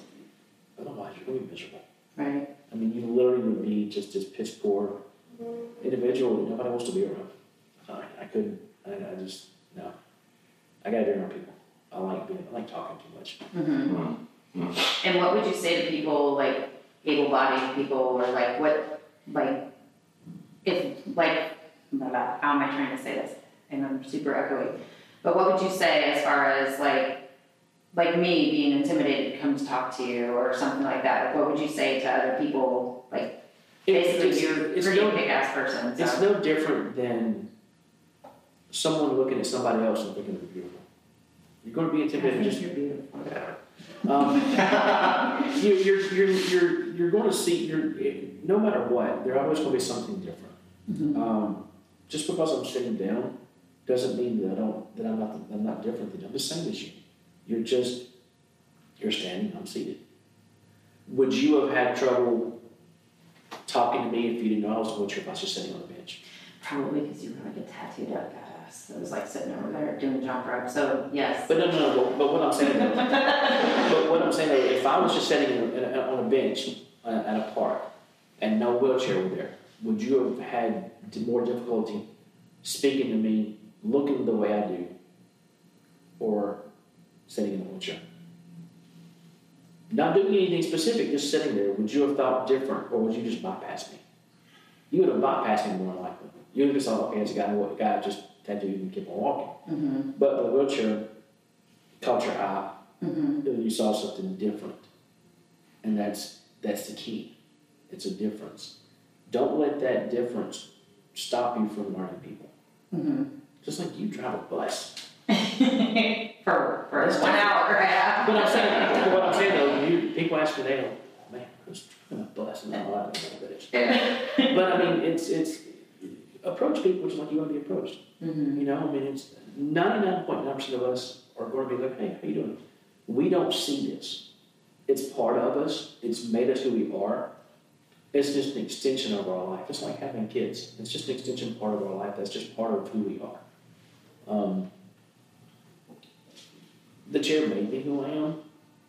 otherwise you're going to be miserable. Right. I mean, you literally would be just as piss poor individual nobody wants to be around. I, I couldn't. I, I just no. I gotta be around people. I like being. I like talking too much. Mm-hmm. And what would you say to people like able-bodied people, or like what, like, if like, blah, blah, how am I trying to say this? And I'm super echoey. But what would you say as far as like, like me being intimidated to come to talk to you or something like that? Like, what would you say to other people? Like, basically, it's, you're a pretty no, kick-ass person. So. it's no different than someone looking at somebody else and thinking they're beautiful. You're going to be I intimidated. think Just you're beautiful. Um, (laughs) you, you're, you're, you're, you're going to see, you're, no matter what, there's always going to be something different. Um, just because I'm sitting down doesn't mean that I don't, that I'm not, I'm not different than you. I'm the same as you. You're just, you're standing, I'm seated. Would you have had trouble talking to me if you didn't know I was a wheelchair I was just sitting on the bench? Probably because you were like a tattooed up badass that was like sitting over there doing jump rope. So yes. But no, no, no. But, but what I'm saying, though, but what I'm saying, though, if I was just sitting in a, in a, on a bench uh, at a park and no wheelchair were there, would you have had more difficulty speaking to me, looking the way I do, or sitting in a wheelchair? Not doing anything specific, just sitting there. Would you have thought different, or would you just bypass me? You would have bypassed me more likely. You would have just thought, okay, it's a guy, what guy just tattooed and keep on walking. Mm-hmm. But the wheelchair caught your eye, Mm-hmm. and you saw something different, and that's that's the key. It's a difference. Don't let that difference stop you from learning people. Mm-hmm. Just like you drive a bus. (laughs) for for That's one hour. Yeah. But I'm saying, but what I'm saying though, you, people ask me, they go, man, who's driving a bus? And I'm like, I don't know what that is. But I mean, it's it's approach people just like you want to be approached. Mm-hmm. You know, I mean, it's 99.9% of us are going to be like, hey, how you doing? We don't see this. It's part of us. It's made us who we are. It's just an extension of our life. It's like having kids. It's just an extension part of our life. That's just part of who we are. Um, the chair made me who I am,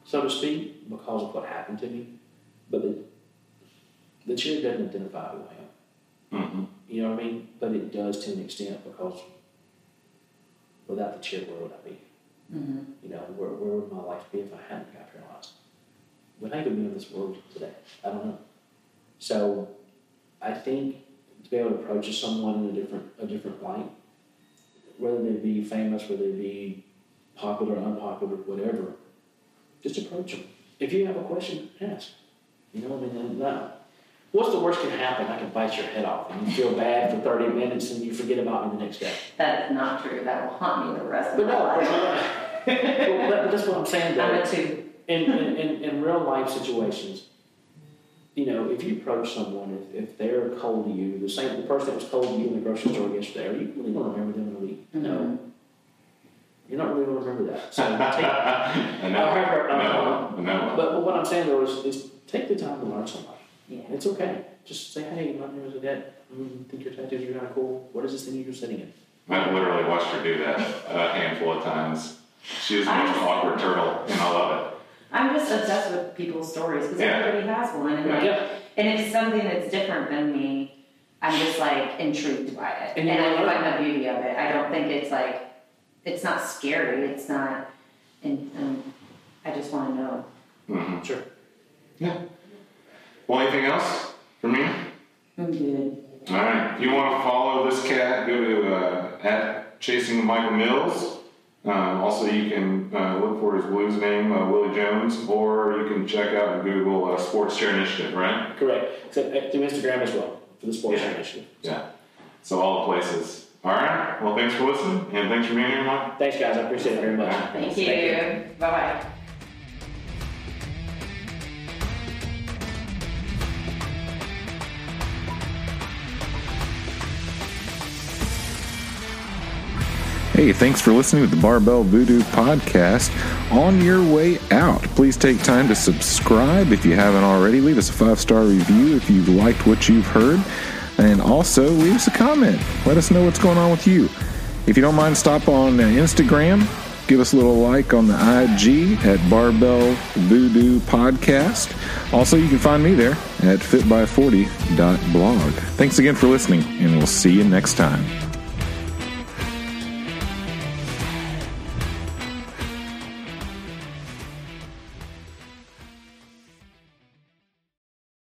so to speak, because of what happened to me. But the, the chair doesn't identify who I am. Mm-hmm. You know what I mean? But it does to an extent because without the chair, where would I be? Mm-hmm. You know, where, where would my life be if I hadn't got paralyzed? Would I even be in this world today? I don't know. So I think to be able to approach someone in a different a different light, whether they be famous, whether they be popular, unpopular, whatever, just approach them. If you have a question, ask. You know, I mean, not What's the worst can happen? I can bite your head off, and you feel bad for 30 minutes, and you forget about me the next day. That is not true. That will haunt me the rest of But my no, life. (laughs) but, but that's what I'm saying. Though. I'm a two. in, in, in, in real life situations, you know, if you approach someone, if, if they're cold to you, the same the person that was cold to you in the grocery store yesterday, are you really going to remember them in a week? No. Mm-hmm. You're not really going to remember that. (laughs) So take, I know. However, I know. um, I know. but, but what I'm saying though is, is take the time to learn somebody. Yeah. It's okay. Just say, hey, my name is Odette. Mm, think your tattoos are kind of cool. What is this thing you're sitting in? I've literally watched her do that a handful of times. She is the most awkward turtle, and I love it. I'm just obsessed with people's stories because Yeah. everybody has one, and like, Yeah. and if it's something that's different than me, I'm just like intrigued by it, And and, I wanna find the beauty of it. I don't think it's like, it's not scary. It's not, and, and I just want to know. hmm Sure. Yeah. Well, anything else for me? I'm good. All right. If you want to follow this cat, go to uh, at Chasing Michael Mills. Um, also, you can uh, look for his blues name, uh, Willie Jones, or you can check out and Google uh, Sports Chair Initiative, right? Correct. Except uh, through Instagram as well for the sports Yeah. initiative. Yeah. So all the places. All right. Well, thanks for listening, and thanks for being here, Mike. Thanks, guys. I appreciate it very much. Thank you. Bye bye. Hey, thanks for listening to the Barbell Voodoo podcast. On your way out, please take time to subscribe if you haven't already. Leave us a five star review if you've liked what you've heard. And also, leave us a comment. Let us know what's going on with you. If you don't mind, stop on uh, Instagram. Give us a little like on the IG at Barbell Voodoo Podcast. Also, you can find me there at fitby40.blog. Thanks again for listening, and we'll see you next time.